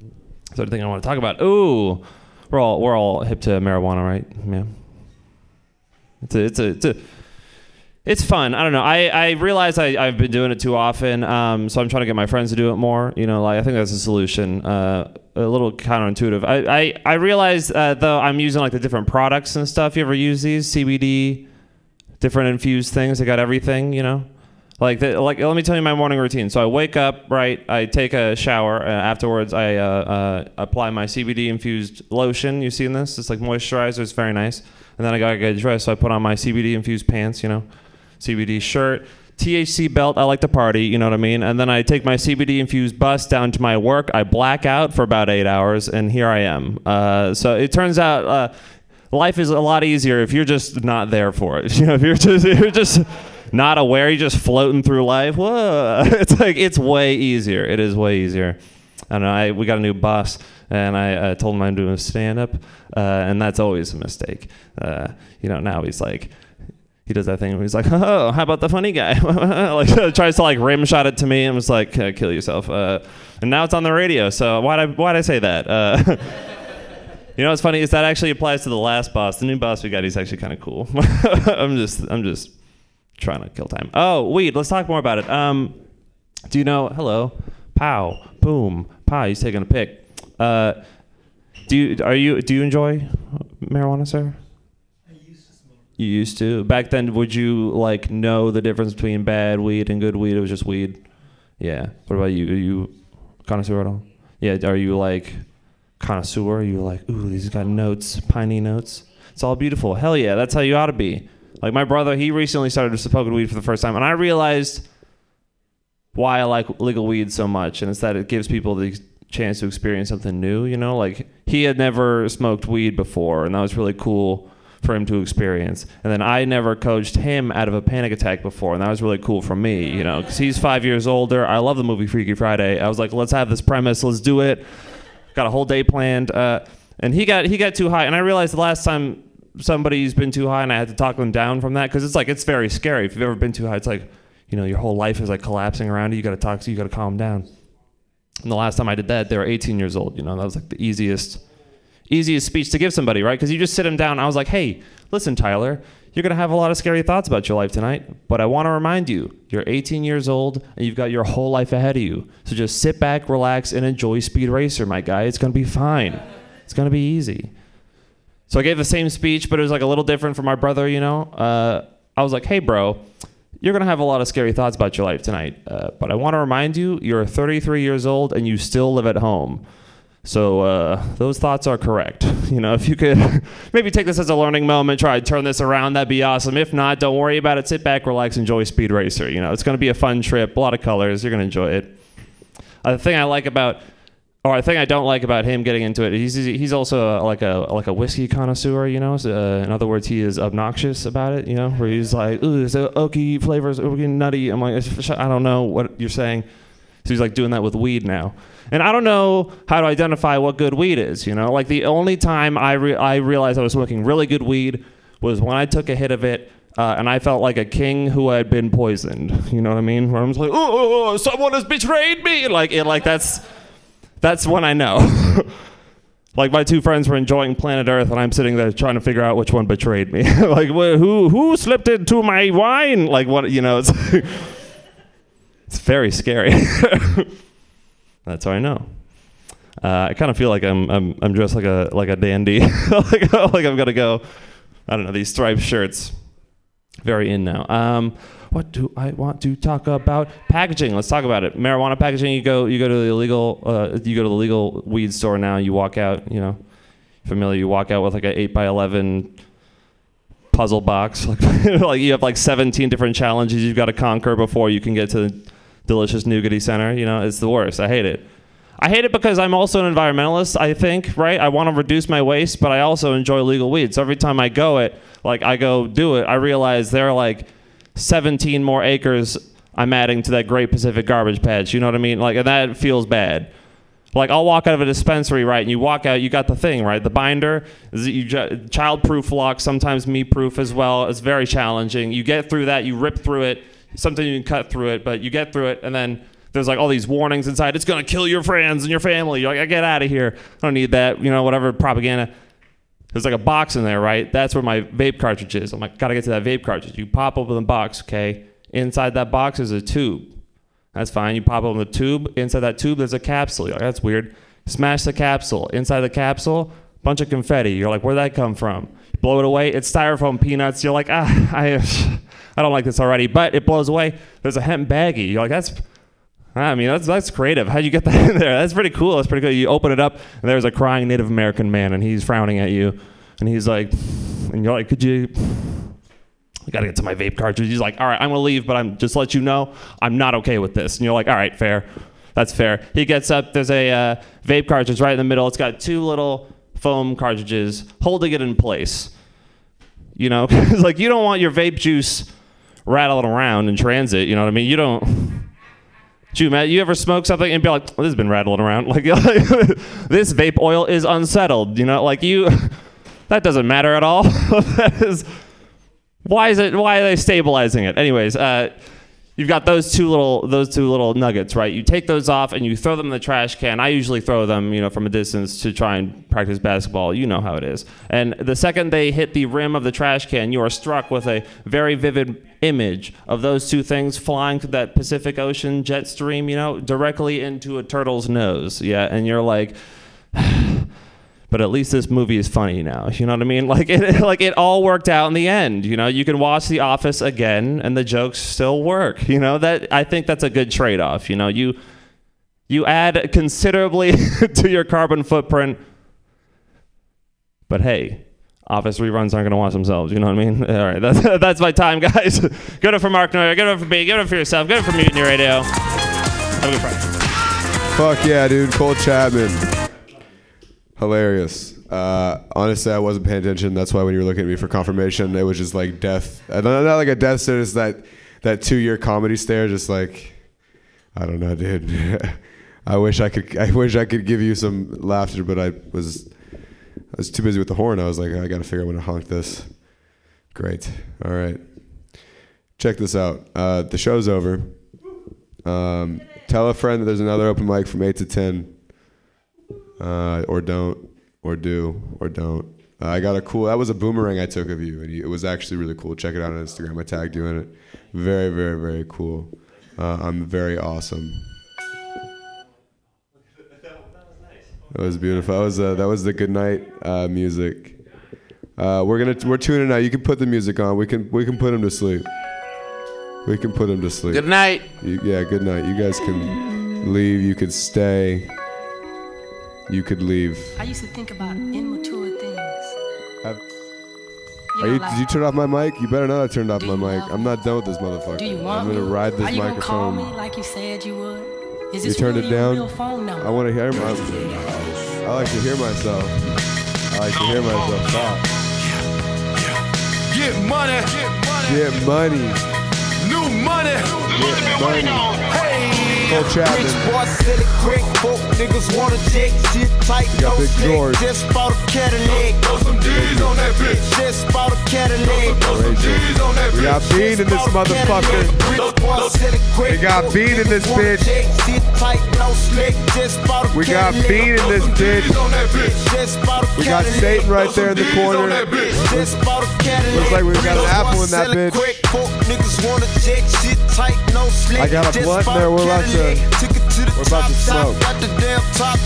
Is there anything I want to talk about? Ooh, we're all we're all hip to marijuana, right? Yeah. It's a it's a it's a it's fun. I don't know. I, I realize I, I've been doing it too often, um, so I'm trying to get my friends to do it more. You know, like I think that's a solution. Uh, a little counterintuitive. I I, I realize uh, though I'm using like the different products and stuff. You ever use these CBD, different infused things? They got everything. You know, like the, like let me tell you my morning routine. So I wake up, right? I take a shower. Uh, afterwards, I uh, uh, apply my CBD infused lotion. You seen this? It's like moisturizer. It's very nice. And then I gotta get dressed, so I put on my CBD infused pants. You know. CBD shirt, THC belt. I like to party, you know what I mean? And then I take my CBD infused bus down to my work. I black out for about eight hours, and here I am. Uh, so it turns out uh, life is a lot easier if you're just not there for it. You know, if you're just you're just not aware, you're just floating through life. Whoa! It's like it's way easier. It is way easier. I know. I, we got a new boss, and I told him I'm doing a stand up, uh, and that's always a mistake. Uh, you know, now he's like, he does that thing where he's like, "Oh, how about the funny guy?" like tries to like rim shot it to me and was like, uh, "Kill yourself." Uh, and now it's on the radio. So why'd I why'd I say that? Uh, you know what's funny is that actually applies to the last boss. The new boss we got, he's actually kind of cool. I'm just I'm just trying to kill time. Oh, weed. Let's talk more about it. Um, do you know? Hello, pow, boom, pow. He's taking a pic. Uh, do you are you do you enjoy marijuana, sir? You used to. Back then, would you like know the difference between bad weed and good weed? It was just weed. Yeah. What about you? Are you connoisseur at all? Yeah. Are you like connoisseur? Are you like, ooh, these got notes, piney notes. It's all beautiful. Hell yeah, that's how you ought to be. Like my brother, he recently started smoking weed for the first time, and I realized why I like legal weed so much, and it's that it gives people the chance to experience something new. You know, like he had never smoked weed before, and that was really cool for him to experience. And then I never coached him out of a panic attack before, and that was really cool for me. You know, because he's five years older. I love the movie Freaky Friday. I was like, let's have this premise, let's do it. Got a whole day planned, uh, and he got he got too high, and I realized the last time somebody's been too high, and I had to talk them down from that because it's like it's very scary. If you've ever been too high, it's like you know your whole life is like collapsing around you. You got to talk to you got to calm down. And the last time I did that, they were 18 years old. You know, that was like the easiest easiest speech to give somebody, right? Because you just sit them down. I was like, hey, listen, Tyler, you're going to have a lot of scary thoughts about your life tonight, but I want to remind you, you're 18 years old and you've got your whole life ahead of you. So just sit back, relax, and enjoy Speed Racer, my guy. It's going to be fine. It's going to be easy. So I gave the same speech, but it was like a little different from my brother, you know. Uh, I was like, hey, bro, you're going to have a lot of scary thoughts about your life tonight. Uh, but I want to remind you, you're 33 years old and you still live at home. So uh, those thoughts are correct. You know, if you could maybe take this as a learning moment, try to turn this around, that'd be awesome. If not, don't worry about it. Sit back, relax, enjoy Speed Racer. You know, it's going to be a fun trip, a lot of colors. You're going to enjoy it. Uh, the thing I like about, or the thing I don't like about him getting into it, he's he's also uh like a like a whiskey connoisseur. You know, so, uh, in other words, he is obnoxious about it. You know, where he's like, "Ooh, it oaky flavors, oaky nutty?" I'm like, I don't know what you're saying. So he's like doing that with weed now. And I don't know how to identify what good weed is. You know, like the only time I re- I realized I was smoking really good weed was when I took a hit of it. Uh, and I felt like a king who had been poisoned. You know what I mean? Where I'm like, oh, oh, oh, someone has betrayed me. Like, it, like that's that's when I know. like my two friends were enjoying Planet Earth, and I'm sitting there trying to figure out which one betrayed me. like, wh- who who slipped into my wine? Like, what? You know, it's it's very scary. That's how I know. Uh, I kind of feel like I'm I'm I'm dressed like a like a dandy, like, like I'm gonna go. I don't know these striped shirts, very in now. Um, what do I want to talk about? Packaging. Let's talk about it. Marijuana packaging. You go you go to the illegal uh, you go to the legal weed store now. You walk out. You know, familiar. You walk out with like an eight by eleven puzzle box. Like, like you have like 17 different challenges you've got to conquer before you can get to the delicious nougaty center. You know, it's the worst. I hate it. I hate it because I'm also an environmentalist, I think, right? I want to reduce my waste, but I also enjoy legal weed. So every time I go it, like I go do it, I realize there are like 17 more acres I'm adding to that Great Pacific garbage patch. You know what I mean? Like, and that feels bad. Like I'll walk out of a dispensary, right? And you walk out, you got the thing, right? The binder, is you child-proof lock, sometimes me-proof as well. It's very challenging. You get through that, you rip through it. Sometimes you can cut through it, but you get through it, and then there's like all these warnings inside. It's gonna kill your friends and your family. You're like, I get out of here. I don't need that. You know, whatever propaganda. There's like a box in there, right? That's where my vape cartridge is. I'm like, gotta get to that vape cartridge. You pop open the box, okay? Inside that box is a tube. That's fine. You pop open the tube. Inside that tube, there's a capsule. You're like, that's weird. Smash the capsule. Inside the capsule, bunch of confetti. You're like, where'd that come from? Blow it away. It's styrofoam peanuts. You're like, ah, I, I don't like this already. But it blows away. There's a hemp baggie. You're like, that's, I mean, that's that's creative. How'd you get that in there? That's pretty cool. That's pretty cool. You open it up, and there's a crying Native American man, and he's frowning at you, and he's like, and you're like, could you? I gotta get to my vape cartridge. He's like, all right, I'm gonna leave, but I'm just let you know, I'm not okay with this. And you're like, all right, fair, that's fair. He gets up. There's a uh, vape cartridge right in the middle. It's got two little foam cartridges holding it in place. You know, like you don't want your vape juice rattling around in transit. You know what I mean? You don't. Gee, Matt, you ever smoke something and be like, "This has been rattling around." Like, this vape oil is unsettled. You know, like you. That doesn't matter at all. that is. Why is it? Why are they stabilizing it? Anyways, uh, you've got those two little those two little nuggets, right? You take those off and you throw them in the trash can. I usually throw them, you know, from a distance to try and practice basketball. You know how it is. And the second they hit the rim of the trash can, you are struck with a very vivid image of those two things flying through that Pacific Ocean jet stream, you know, directly into a turtle's nose. Yeah, and you're like. but at least this movie is funny now. You know what I mean? Like it, like it all worked out in the end. You know, you can watch The Office again, and the jokes still work. You know that I think that's a good trade-off. You know, you you add considerably to your carbon footprint, but hey. Office reruns aren't going to watch themselves. You know what I mean? All right, that's, that's my time, guys. Good for Mark Neuer. Good for me. Good for yourself. Good for Mutiny Radio. Have a good Friday. Fuck yeah, dude. Cole Chapman. Hilarious. Uh, honestly, I wasn't paying attention. That's why when you were looking at me for confirmation, it was just like death. uh, Not, like a death just that, that two year comedy stare. Just like, I don't know, dude. I wish I could. I wish I could give you some laughter, but I was, I was too busy with the horn. I was like, I got to figure out when to honk this. Great. All right. Check this out. Uh, the show's over. Um, tell a friend that there's another open mic from eight to ten uh, or don't, or do, or don't. Uh, I got a cool. That was a boomerang I took of you, and you, it was actually really cool. Check it out on Instagram. I tagged you in it. Very, very, very cool. Uh, I'm very awesome. That was beautiful. That was uh, that was the good night uh, music. Uh, we're gonna we're tuning out. You can put the music on. We can we can put him to sleep. We can put him to sleep. Good night. You, yeah, good night. You guys can leave. You can stay. You could leave. I used to think about immature things. Have- You Are you, like, did you turn off my mic? You better not have turned off my mic. I'm not done with this motherfucker. do you want I'm gonna me? ride Are this you gonna call microphone. me like you said you would? Is You this turned really it down. real phone number? I want to hear my. I like to hear myself. I like to hear myself talk. Get money. Get money. New money. Get money. Hey. Cole Chapman. Rich boy said it. Folk niggas wanna check shit tight. Got no Big slick. George. Just bought a Cadillac. Throw some D's on that bitch. Just bought a Cadillac. Rachel. We got Bean in this motherfucker. We got Bean in this bitch. We got Bean in this bitch. We got Satan right there in the corner. Looks like we got an apple in that bitch. I got a blunt there. We're about to we're about to smoke.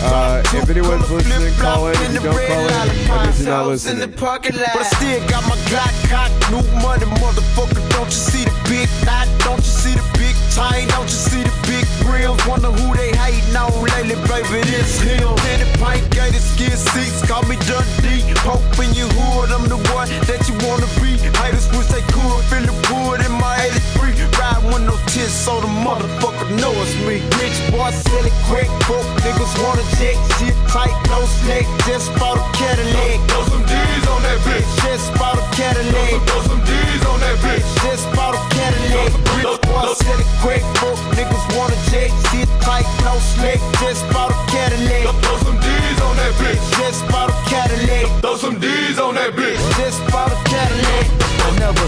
Uh, if anyone's listening, call in. If you don't call in, I guess you're not listening. But I still got my Glock cock, new money, motherfucker. Don't you see the big knot? Don't you see the big tie? Don't you see the big grills? Wonder who they hating on lately, baby. This him. Penny pint gated skin seats, call me Dundee. Pope in your hood, I'm the one that you wanna be. Haters wish they could feel the wood in my 83. Ride with no tits, so the motherfucker know it's me. Rich boy, sell it quick, broke niggas wanna check shit tight, no snake. Just bought a Cadillac. Throw some D's on that bitch. Just bought a Cadillac. Throw some D's on that bitch. Just bought a Cadillac. Rich boy, sell it quick, broke niggas wanna check shit tight, no snake.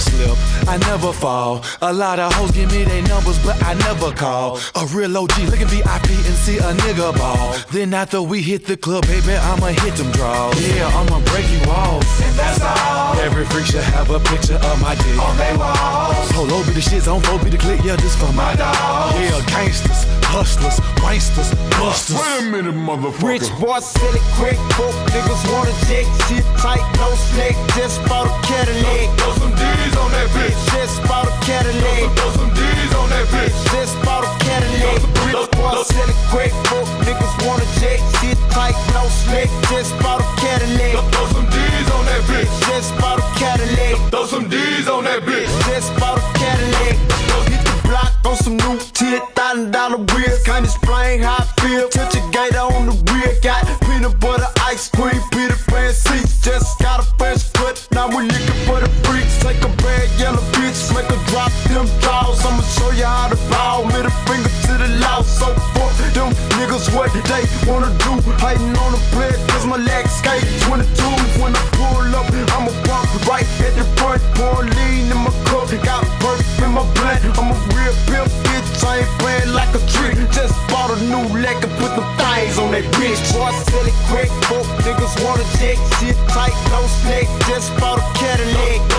Slip, I never fall. A lot of hoes give me their numbers, but I never call. A real OG looking VIP and see a nigga ball. Then after we hit the club, baby, I'ma hit them draws. Yeah, I'ma break you off. And that's all. Every freak should have a picture of my dick on their walls. Polo be the shit, on four be the click, yeah, this for my dog. Yeah, gangsters, hustlers, wanksters, busters. Wait a minute, motherfucker. Rich boy, sell it quick. Broke niggas wanna check shit tight, no snake. Just bought a Cadillac. Throw some D's on that bitch. Just bought a Cadillac. Throw some D's on that bitch. Just bought a Cadillac. Rich boy, sell it quick. Broke niggas wanna check shit tight, no snake. Just bought a Cadillac. Throw some D's on that bitch. Just bought a Cadillac. Throw some D's on that bitch. Just bought a Cadillac. Hit the block on some new tit, thousand dollar wheels. Can't explain how I feel. Touch a gator on the wheel. Got peanut butter, ice cream, Peter Pan seats. Just got a fresh cut. Now we looking for the freaks. Take a bad yellow bitch, make her drop them draws. I'ma show you how to ball. Middle finger to the law. So fuck them niggas what they wanna do. Hating on the play, cause my legs skate 22. When I pull up, I'ma walk right at the front. New can put the things on that bitch. Boy, sell it quick. Folk niggas wanna check shit tight, no snake. Just bought a Cadillac.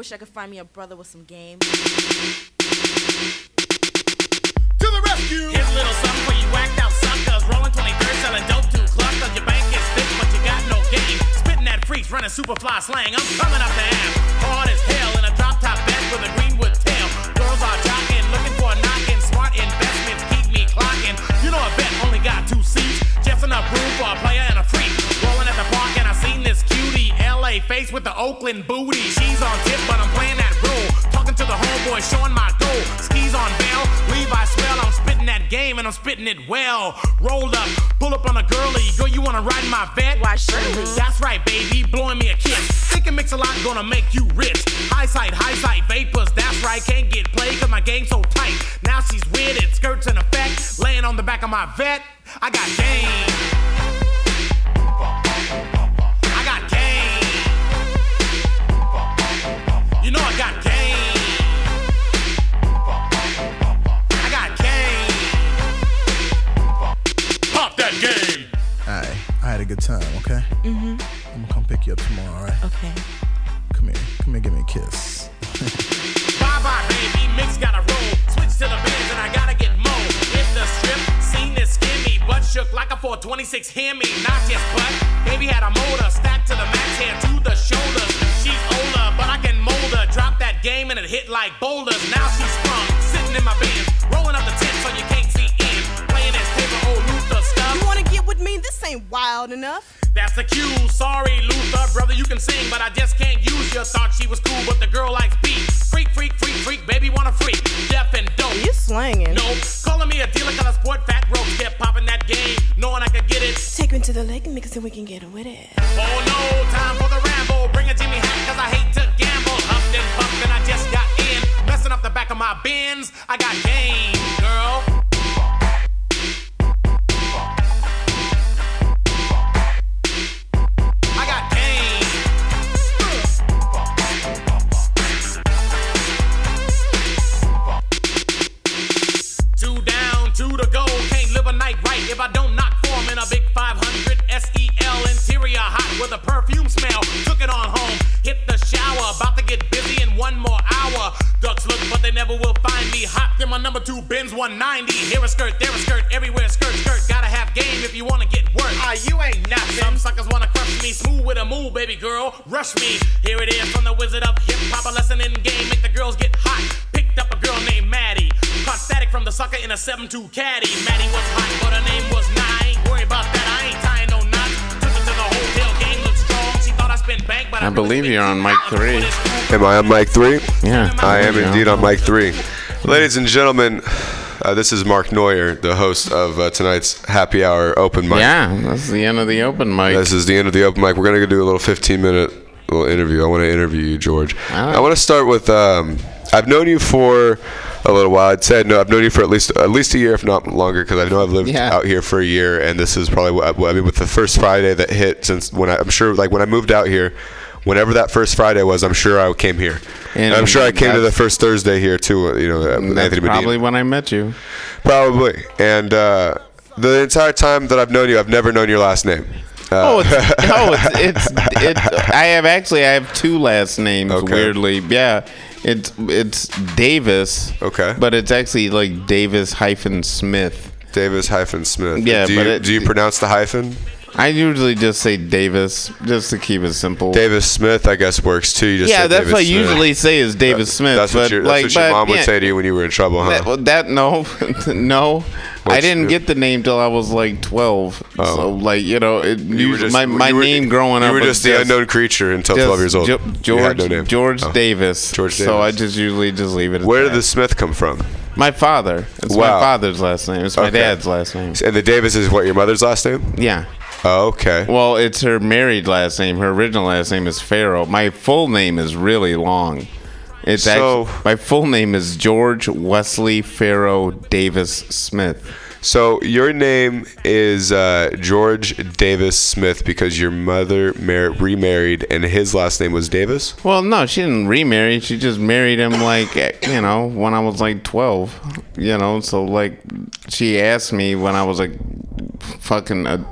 Wish I could find me a brother with some game. To the rescue! Here's a little something for you whacked out suckers. Rolling 23rd, selling dope to club. Cause your bank is thick, but you got no game. Spitting that freaks, running super fly slang. I'm coming up the ass. Hard as hell in a drop top vest with a greenwood tail. Girls are jocking, looking for a knockin'. Smart investments keep me clocking. You know a bet only got two seats. Just enough room for a player and a freak. Rolling at the park and I seen this face with the Oakland booty. She's on tip, but I'm playing that role. Talking to the homeboy, showing my goal. Skis on bail, Levi smell. I'm spitting that game and I'm spitting it well. Roll up, pull up on a girly. Girl, you wanna ride in my vet? Why, should I? That's right, baby, blowing me a kiss. Thinking mix a lot, gonna make you rich. High sight, high sight, vapors, that's right. Can't get played cause my game's so tight. Now she's with it, skirts in effect. Laying on the back of my vet, I got game. You know I got game. I got game. Pop that game. Alright, I had a good time, okay? Mm-hmm. I'm gonna come pick you up tomorrow, alright? Okay. Come here. Come here, give me a kiss. Bye bye, baby. Mix gotta roll. Switch to the bands and I gotta get more. Hit the strip, scene is skinny. Butt shook like a 426 hear me. Not just butt. That's a cue. Sorry, Luther, brother, you can sing, but I just can't use you. Thought she was cool, but the girl likes beat. Freak, freak, freak, freak, baby wanna freak. Deaf and dope. You slanging. Nope. Calling me a dealer, cause I sport fat ropes. Kept popping that game, knowing I could get it. Take me to the lake and mix it, we can get with it. Oh no, time for the Rambo. Bring a Jimmy hat, cause I hate to gamble. Huffed and puffed, and I just got in. Messing up the back of my bins. I got game, sucker in a 7-2 caddy. Maddie was hot, but her name was Nye. I ain't worried about that. I ain't tying no knots. Took her to the hotel. Game looked strong. She thought I spent bank, but I, I believe you're on mic three. Am I on mic three? Yeah. I am indeed on mic three. Ladies and gentlemen, uh, this is Mark Neuer, the host of uh, tonight's Happy Hour Open Mic. Yeah, that's the end of the open mic. This is the end of the open mic. We're gonna do a little 15 minute little interview. I want to interview you, George. I want to start with. Um, I've known you for a little while. I'd say no. I've known you for at least at least a year, if not longer, because I know I've lived Yeah. out here for a year, and this is probably what I mean. With the first Friday that hit, since when I, I'm sure, like when I moved out here. Whenever that first Friday was, I'm sure I came here. And, And I'm sure I came to the first Thursday here too. uh, You know, uh, Anthony Medina. probably when I met you. Probably. And uh, the entire time that I've known you, I've never known your last name. Uh, Oh, it's, no, it's, it's it. I have actually I have two last names. Weirdly, yeah. It's it's Davis. Okay. But it's actually like Davis hyphen Smith. Davis hyphen Smith. Yeah, do you, it- do you pronounce the hyphen? I usually just say Davis just to keep it simple. Davis Smith, I guess, works too. You just yeah, that's Davis what I Smith. usually say is Davis Smith. That's what your, like, what your but, mom would say to you when you were in trouble, huh? That, well, that no, no. I didn't get the name till I was like twelve. Oh. So like you know, it, Oh. You just- my my were- name growing you up. were was just the unknown creature until just 12 years old. George no name. George Oh. Davis. George So I just usually just leave it. At Where did the Smith come from? My father. It's Wow. my father's last name. It's my Okay. dad's last name. And the Davis is what your mother's last name? Yeah. Oh, okay. Well, it's her married last name. Her original last name is Farrow. My full name is really long. It's So- actually my full name is George Wesley Farrow Davis Smith. So your name is uh, George Davis Smith because your mother mar- remarried and his last name was Davis. Well, no, she didn't remarry. She just married him like eh, you know when I was like twelve. You know, so like she asked me when I was like fucking a,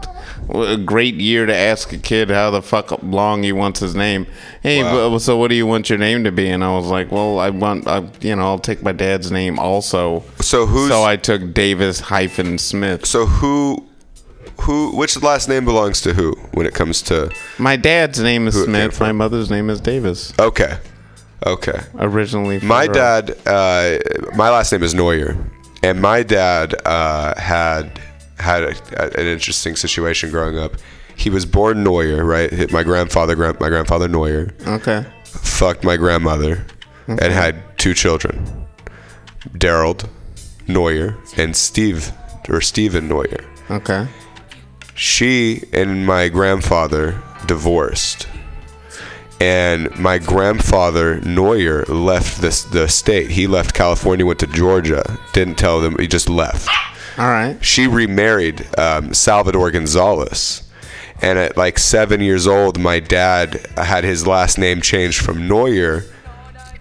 a great year to ask a kid how the fuck long he wants his name. Hey, Wow. so what do you want your name to be? And I was like, well, I want, I, you know, I'll take my dad's name also. So who? So I took Davis hyphen Smith. So who, who, which last name belongs to who when it comes to? My dad's name is Who it came Smith. My mother's name is Davis. Okay, okay. Originally, My dad, uh, my last name is Neuer, and my dad uh, had had a, a- an interesting situation growing up. He was born Neuer, right? Hit My grandfather, grand, my grandfather Neuer, Okay. fucked my grandmother, Okay. and had two children, Daryl Neuer and Steve or Stephen Neuer. Okay. She and my grandfather divorced. And my grandfather Neuer left this the state. He left California, went to Georgia. Didn't tell them. He just left. All right. She remarried um, Salvador Gonzalez. And at like seven years old, my dad had his last name changed from Neuer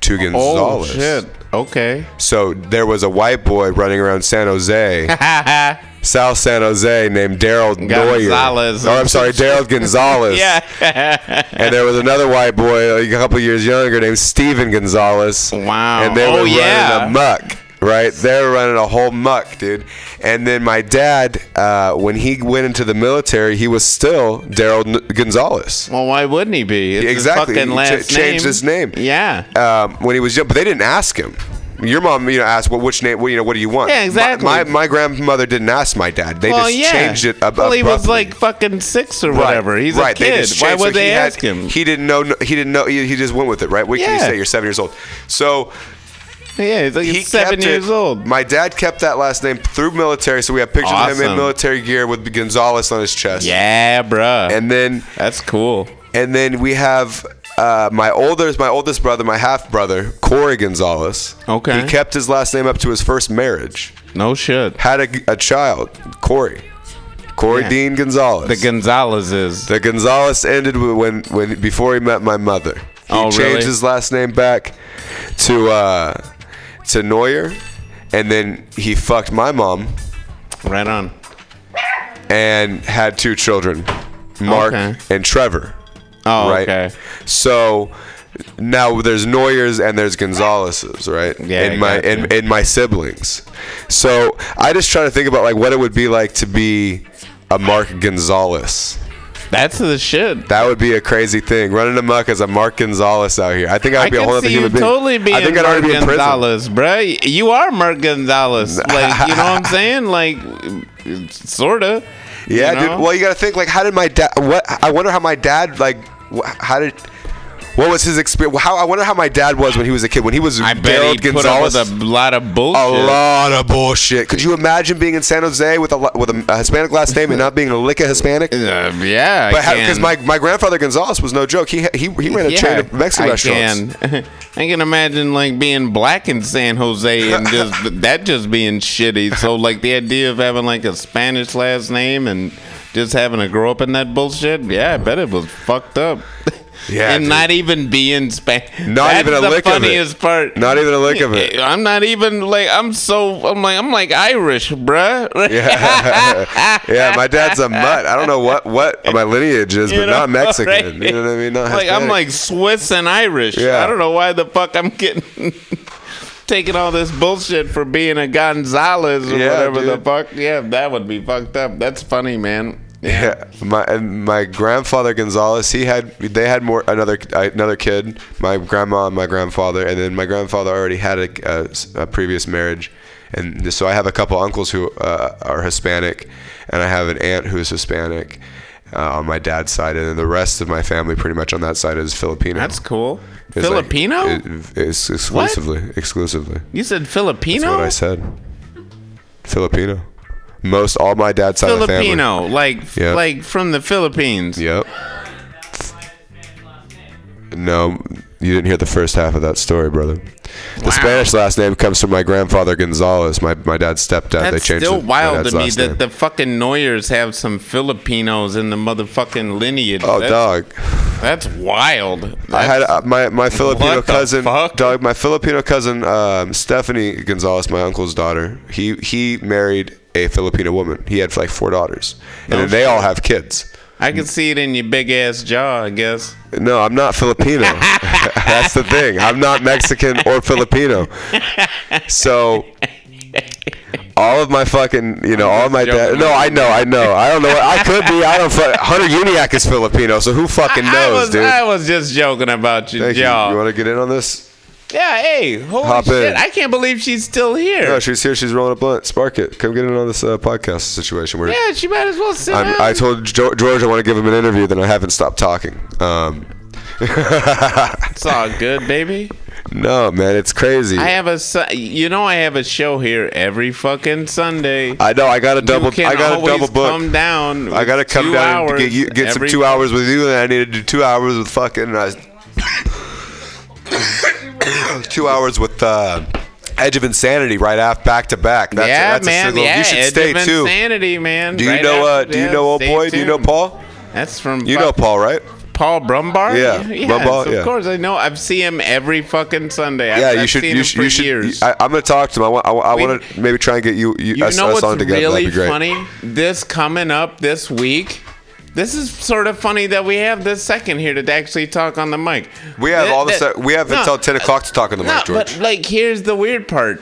to Gonzalez. Oh shit. Okay. So there was a white boy running around San Jose, South San Jose, named Daryl Neuer. Gonzalez. Oh, I'm sorry, Daryl Gonzalez. yeah. And there was another white boy, a couple years younger, named Steven Gonzalez. Wow. And they Oh, were yeah. running amok. Right, they were running a whole muck, dude. And then my dad, uh, when he went into the military, he was still Daryl Gonzalez. Well, why wouldn't he be? It's his exactly. fucking He ch- changed his name. Yeah. Um, when he was young, but they didn't ask him. Your mom, you know, asked, "Well, which name? Well, you know, what do you want?" Yeah, exactly. My, my, my grandmother didn't ask my dad. They well, just yeah. changed it. Ab- well, he was like fucking six or Right, whatever. He's right. a kid. Why would so they he had- ask him? He didn't know. He didn't know. He, he just went with it. Right? What can you say? You're seven years old. So. Yeah, he's like he seven years it. old. My dad kept that last name through military, so we have pictures of him in military gear with Gonzalez on his chest. Yeah, bruh. And then that's cool. And then we have uh, my oldest, my oldest brother, my half brother, Corey Gonzalez. Okay. He kept his last name up to his first marriage. No shit. Had a, a child, Corey. Corey Yeah. Dean Gonzalez. The Gonzalezes. The Gonzalez ended when when before he met my mother. He Oh, changed really? his last name back to uh, to Neuer, and then he fucked my mom. Right on. And had two children, Mark Okay. and Trevor. Oh, right? okay. So now there's Neuers and there's Gonzalez's, right? Yeah, I In my gotcha. in, in my siblings. So I just try to think about like what it would be like to be a Mark Gonzalez. That's the shit. That would be a crazy thing. Running amok as a Mark Gonzalez out here. I think I'd be a whole other human being. totally being I think I'd Mark already be in prison. Gonzalez, bruh. You are Mark Gonzalez. Like, you know what I'm saying? Like, sorta. Yeah, you know? dude. Well, you got to think like, how did my dad? What? I wonder how my dad like. How did? What was his experience? How I wonder how my dad was when he was a kid. When he was I bet Daryl he put up Gonzalez. with a lot of bullshit. A lot of bullshit. Could you imagine being in San Jose with a with a, Hispanic last name and not being a lick of Hispanic? Uh, yeah, but because my, my grandfather Gonzalez was no joke. He he, he ran a chain of Mexican I restaurants. Can. I can imagine like being black in San Jose and just that just being shitty. So like the idea of having like a Spanish last name and just having to grow up in that bullshit. Yeah, I bet it was fucked up. Yeah, and dude. not even being Spanish. Not That's even a the lick of it. funniest part. Not even a lick of it. I'm not even like I'm so I'm like I'm like Irish, bruh. Yeah, yeah. My dad's a mutt. I don't know what what my lineage is, You but know, not Mexican. right? You know what I mean? Not like I'm like Swiss and Irish. Yeah. I don't know why the fuck I'm getting taking all this bullshit for being a Gonzalez or Yeah, whatever the fuck. Yeah, that would be fucked up. That's funny, man. Yeah, my and my grandfather Gonzalez, he had they had more another another kid, my grandma and my grandfather, and then my grandfather already had a, a, a previous marriage, and so I have a couple uncles who uh, are Hispanic, and I have an aunt who's Hispanic uh, on my dad's side, and then the rest of my family pretty much on that side is Filipino. That's cool. It's like- Filipino? it- it's exclusively exclusively. You said Filipino? That's what I said. Filipino. Most all my dad's side of the family. Filipino, like Yep. like from the Philippines. Yep. No, you didn't hear the first half of that story, brother. The Spanish last name comes from my grandfather Gonzalez, my, my dad's stepdad. they That's changed still it- wild to me that name. the fucking Neuers have some Filipinos in the motherfucking lineage. Oh, that's, dog. That's wild. I had uh, my my Filipino cousin, fuck? dog. My Filipino cousin, um, Stephanie Gonzalez, my uncle's daughter. He he married a Filipino woman. He had like four daughters, and No then they all have kids. I can see it in your big ass jaw, I guess. No, I'm not Filipino. That's the thing. I'm not Mexican or Filipino. So all of my fucking, you know, all my dad. No, I know, I know. I don't know. What, I could be. I don't. Hunter Uniac is Filipino, so who fucking knows, I was, dude? I was just joking about your Thank you. jaw. You want to get in on this? Yeah, hey, holy Hop shit. in. I can't believe she's still here. No, she's here. She's rolling a blunt. Spark it. Come get in on this uh, podcast situation. Where yeah, she might as well sit I'm. I told jo- George I want to give him an interview, then I haven't stopped talking. Um, it's all good, baby. No, man, it's crazy. I have a, you know, I have a show here every fucking Sunday. I know. I got to double. I got always double book. Come down. I got to come down and get, you, get some two hours with you, and I need to do two hours with fucking. Uh, two hours with uh, Edge of Insanity right after back to back. That's, yeah, that's man. A single. yeah, you should Edge stay of too. Insanity, man. Do you Right know? Uh, do you know old boy? Do you know. Paul? That's from. You know Paul, right? Paul Brumbaugh? Yeah, yes, Brumbaugh, of yeah. course I know. I've seen him every fucking Sunday. I've, Yeah, you I've should. Seen You him should. for You should. years. I, I'm going to talk to him. I want. I, We- want to maybe try and get you, you You us, know us what's really That'd be great. funny? This coming up this week. This is sort of funny that we have this second here to actually talk on the mic. We have all the. that- Se- we have No, until ten o'clock to talk on the no, mic, George. but like, here's the weird part.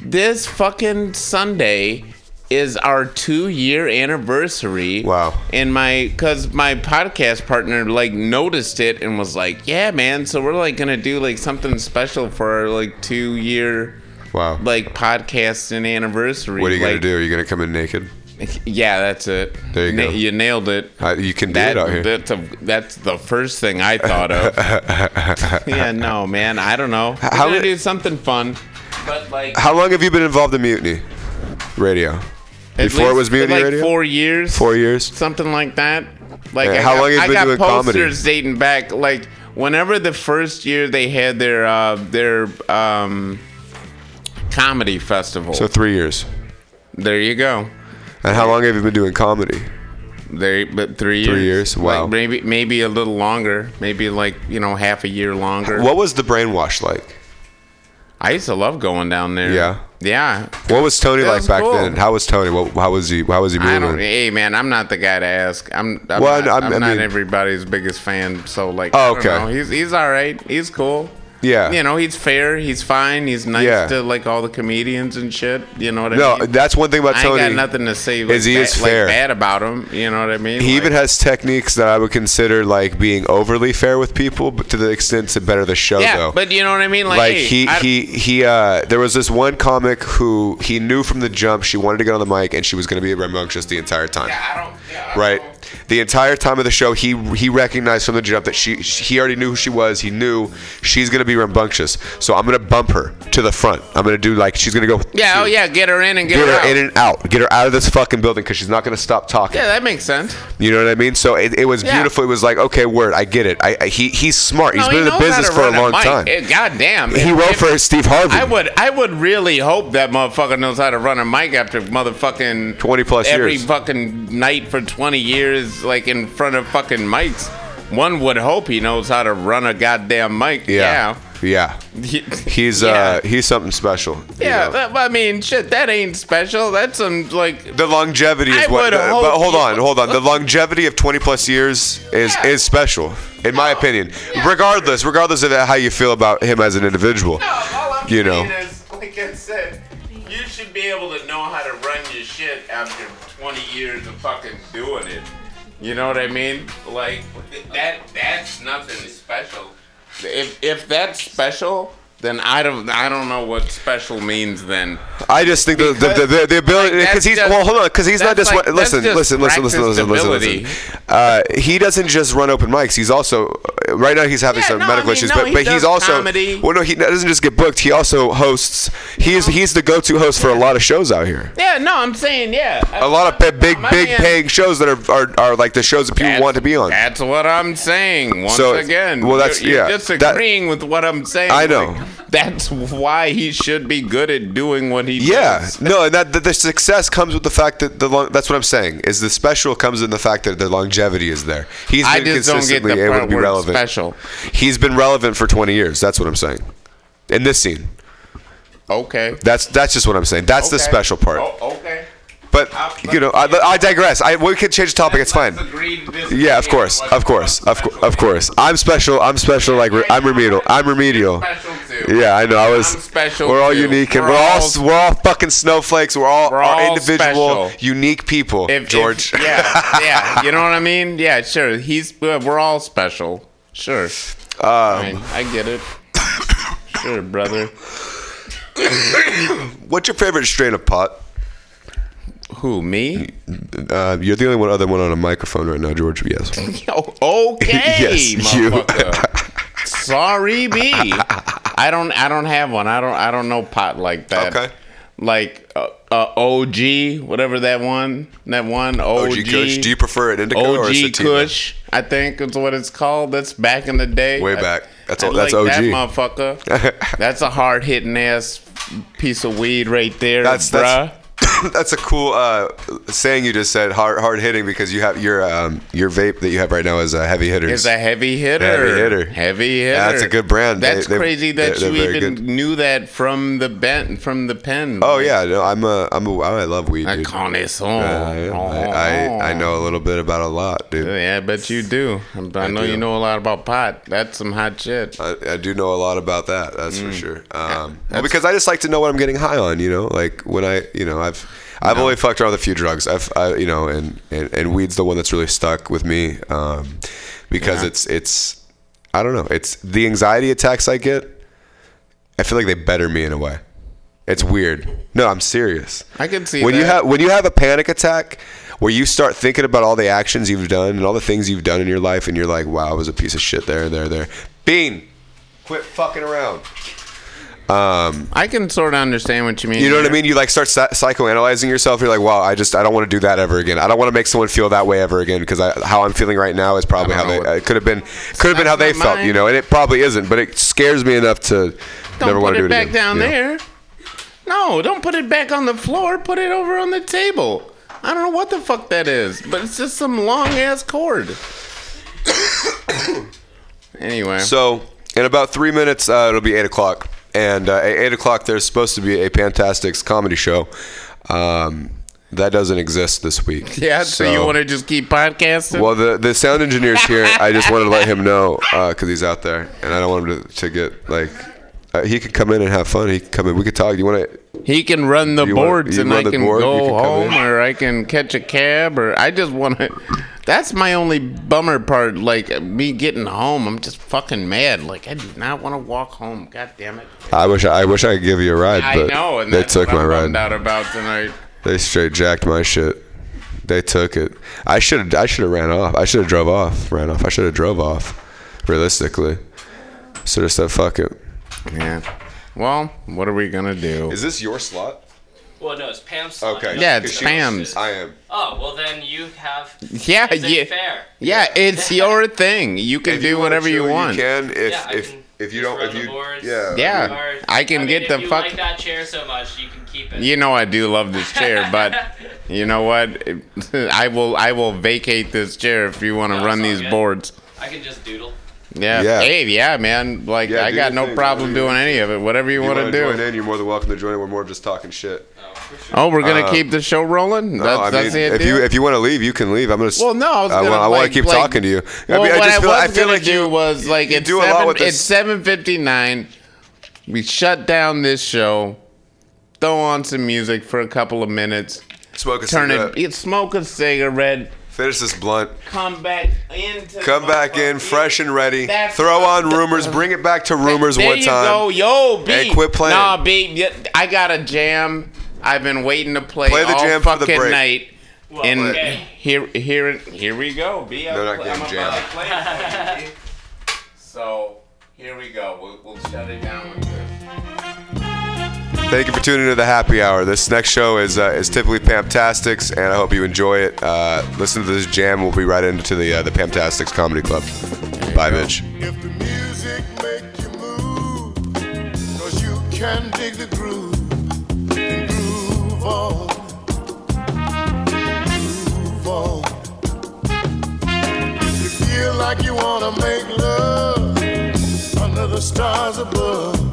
This fucking Sunday is our two-year anniversary. Wow. And my, cause my podcast partner like noticed it and was like, "Yeah, man. So we're like gonna do like something special for our like two-year." Wow. Like podcast and anniversary. what are you gonna do? Are you gonna come in naked? Yeah, that's it. There you Na- go. You nailed it. Uh, you can do That, it out here. That's, a, that's the first thing I thought of. yeah, no, man. I don't know. We're How gonna do something fun. But like How long have you been involved in Mutiny Radio? at Before it was Mutiny like Radio. Four years. Four years. Something like that. Like Yeah, I how got, long have you I been got doing comedy? posters dating back like whenever the first year they had their uh, their um, comedy festival. So three years. there you go. And how long have you been doing comedy? They but three years. Three years, wow. Like maybe maybe a little longer. Maybe like you know half a year longer. What was the brainwash like? I used to love going down there. Yeah. Yeah. What was Tony That like was back cool. then? How was Tony? What, how was he? How was he I don't. moving? Hey man, I'm not the guy to ask. I'm. I'm Well, not, I'm- I'm, not mean- everybody's biggest fan. So like. Oh, I don't okay. know. He's he's all right. He's cool. Yeah. You know, he's fair. He's fine. He's nice Yeah. to like all the comedians and shit. You know what I No, mean? No, that's one thing about I ain't Tony. got nothing to say. Like, is he is like, fair. bad about him. You know what I mean? He Like- even has techniques that I would consider like being overly fair with people, but to the extent to better the show. Yeah, though. but you know what I mean? Like, like hey, he I- he he uh there was this one comic who he knew from the jump she wanted to get on the mic and she was going to be rambunctious the entire time Yeah, I don't. Yeah, I right the entire time of the show he he recognized from the jump that she, he already knew who she was he knew she's going to be rambunctious so i'm going to bump her to the front i'm going to do like she's going to go Yeah. Oh yeah. Get her in and get, get her, her out. in and out get her out of this fucking building because she's not going to stop talking yeah, that makes sense. you know what I mean? So it, it was Yeah. beautiful. It was like, okay, word, I get it. I, I he he's smart. He's been he in the business for a long mic. time. Eh, God damn. He wrote for Steve Harvey. I would I would really hope that motherfucker knows how to run a mic after motherfucking 20 plus years. every years. fucking night for 20 years like in front of fucking mics. One would hope he knows how to run a goddamn mic. Yeah. Yeah. Yeah. He's uh he's something special. you Yeah, know. that- I mean, shit, that ain't special. That's some like The longevity is I what. the- hope but hold you- on, hold on. The longevity of 20 plus years is is special, in my opinion. Regardless, regardless of how you feel about him as an individual, you know. is, like I said, you should be able to know how to run your shit after 20 years of fucking doing it. You know what I mean? Like that. That's nothing special. If if that's special, then I don't I don't know what special means then. I just think the the, the, the, ability because he's well hold on because he's not just listen, listen listen listen listen listen listen uh, he doesn't just run open mics he's also right now he's having some medical issues but but he's also comedy. well no he doesn't just get booked he also hosts he's he's the go-to host for a lot of shows out here Yeah, no, I'm saying yeah. a lot of big big big paying shows that are, are are like the shows that people want to be on That's what I'm saying. Once So, again, well, that's- yeah, disagreeing with what I'm saying. I know. That's why he should be good at doing what he Yeah, does. Yeah, no, and that the, success comes with the fact that the long, that's what I'm saying is the special comes in the fact that the longevity is there. He's I been just don't get consistently the able to be relevant. special. He's been relevant for 20 years. That's what I'm saying. In this scene, Okay. that's that's just what I'm saying. That's the special part. Oh, okay. But you know, I, I digress. I we can change the topic. It's fine. Yeah, of course, of course, of, course, of course. I'm special. I'm special. Like I'm remedial. I'm remedial. Yeah, I know. I was. special We're all unique, and We're all we're all fucking snowflakes. We're all, all individual, unique people. George. yeah, yeah. You know what I mean? Yeah, sure. He's we're all special. Sure. Um, I get it. Sure, brother. What's your favorite strain of pot? Who me? Uh, you're the only one other one on a microphone right now, George. Yes. okay, Yes, you. Sorry, B. I don't. I don't have one. I don't. I don't know pot like that. Okay. Like uh, uh, OG, whatever that one. That one OG. OG Kush. Do you prefer an indica or a OG sativa? Kush, I think is what it's called. That's back in the day. Way back. That's all- that's like That OG. motherfucker. that's a hard hitting ass piece of weed right there, That's bruh. that's that's a cool uh, saying you just said. Hard hard hitting because you have your um, your vape that you have right now is a heavy hitter. Is a heavy hitter. Heavy hitter. Heavy hitter. Yeah, that's a good brand. That's they- crazy that they're- you even good. knew that from the bent from the pen. Oh yeah, no, I'm a I'm a I love weed. A connoisseur. Uh, I, I I know a little bit about a lot, dude. Yeah, I bet you do. I, I know do. you know a lot about pot. That's some hot shit. I, I do know a lot about that. That's for Mm. sure. Um, well, because I just like to know what I'm getting high on. You know, like when I, you know, I've I've No. only fucked around with a few drugs. I've, I, you know, and, and and weed's the one that's really stuck with me um, because Yeah. it's it's I don't know. It's the anxiety attacks I get. I feel like they better me in a way. It's weird. No, I'm serious. I can see when you have when you have a panic attack where you start thinking about all the actions you've done and all the things you've done in your life and you're like wow i was a piece of shit there there there bean quit fucking around um, I can sort of understand what you mean. you know what I mean? You like start psychoanalyzing yourself. You're like, wow, I just I don't want to do that ever again. I don't want to make someone feel that way ever again because how I'm feeling right now is probably how they could have been could have been how they not felt, you know. And it probably isn't, but it scares me enough to Don't never want to do it back again. down you know? there. No, don't put it back on the floor. Put it over on the table. I don't know what the fuck that is, but it's just some long ass cord. anyway, So in about three minutes, uh, it'll be eight o'clock, and uh, at eight o'clock there's supposed to be a Pamtastics comedy show. Um, that doesn't exist this week. yeah. So, you want to just keep podcasting? Well, the the sound engineer's here. I just wanted to let him know because he's out there, and I don't want him to, to get like. Uh, he could come in and have fun. He could come in. We could talk. You want to? He can run the You wanna- boards and I can board, go can home in. or I can catch a cab or I just want to. That's my only bummer part. Like me getting home, I'm just fucking mad. Like I do not want to walk home. God damn it. I wish I, I wish I could give you a ride, I but know, and they took my ride. out about tonight. They straight jacked my shit. They took it. I should have. I should have ran off. I should have drove off. Ran off. I should have drove off. Realistically, should have said fuck it. Yeah. Well, what are we gonna do? Is this your slot? Well, no, it's Pam's. Okay. Yeah, it's Pam's. I am. Oh, well then you have. Yeah, it's yeah, Fair. yeah. It's your thing. You can If do you wanna whatever you chill, want. You can. If Yeah, I if can if you just don't. run If the you boards. yeah. Yeah, Or- I can mean, get if the you fuck- like that chair so much, you can keep it. You know I do love this chair, but you know what? I will I will vacate this chair if you want to No, run all these good. boards. I can just doodle. Yeah. Yeah. Hey, yeah, man. Like Yeah, I got no thing, problem doing any of it. Whatever you, You want to do. join in? You're more than welcome to join in. We're more just talking shit. Oh, we're gonna Um, keep the show rolling. No, I that's mean, the if you if you want to leave, you can leave. I'm gonna. Well, no, I was I, gonna, I want to keep like- talking to you. Well, I, mean, I what just I feel. was feel gonna like do you was like it's do a seven, it's seven fifty nine. We shut down this show. Throw on some music for a couple of minutes. Smoke a turn cigarette. it. Smoke a cigarette. Finish this blunt. Come back into. Come back in fresh and ready. That's Throw on the- rumors. Bring it back to rumors there one you time. go, yo, B. And quit playing. Nah, B. yeah, I got a jam. I've been waiting to play, Play the all jam for the break. night. Well, and okay. here, here, here we go. B. They're not I'm getting about jammed. to play for you, So here we go. We'll, we'll shut it down with this. Thank you for tuning into the happy hour. This next show is uh, is typically Pamtastics, and I hope you enjoy it. Uh, listen to this jam. We'll be right into the uh, the Pamtastics Comedy Club. Bye, Mitch. If the music make you move, cause you can dig the groove and groove on. Groove on. If you feel like you wanna make love under the stars above,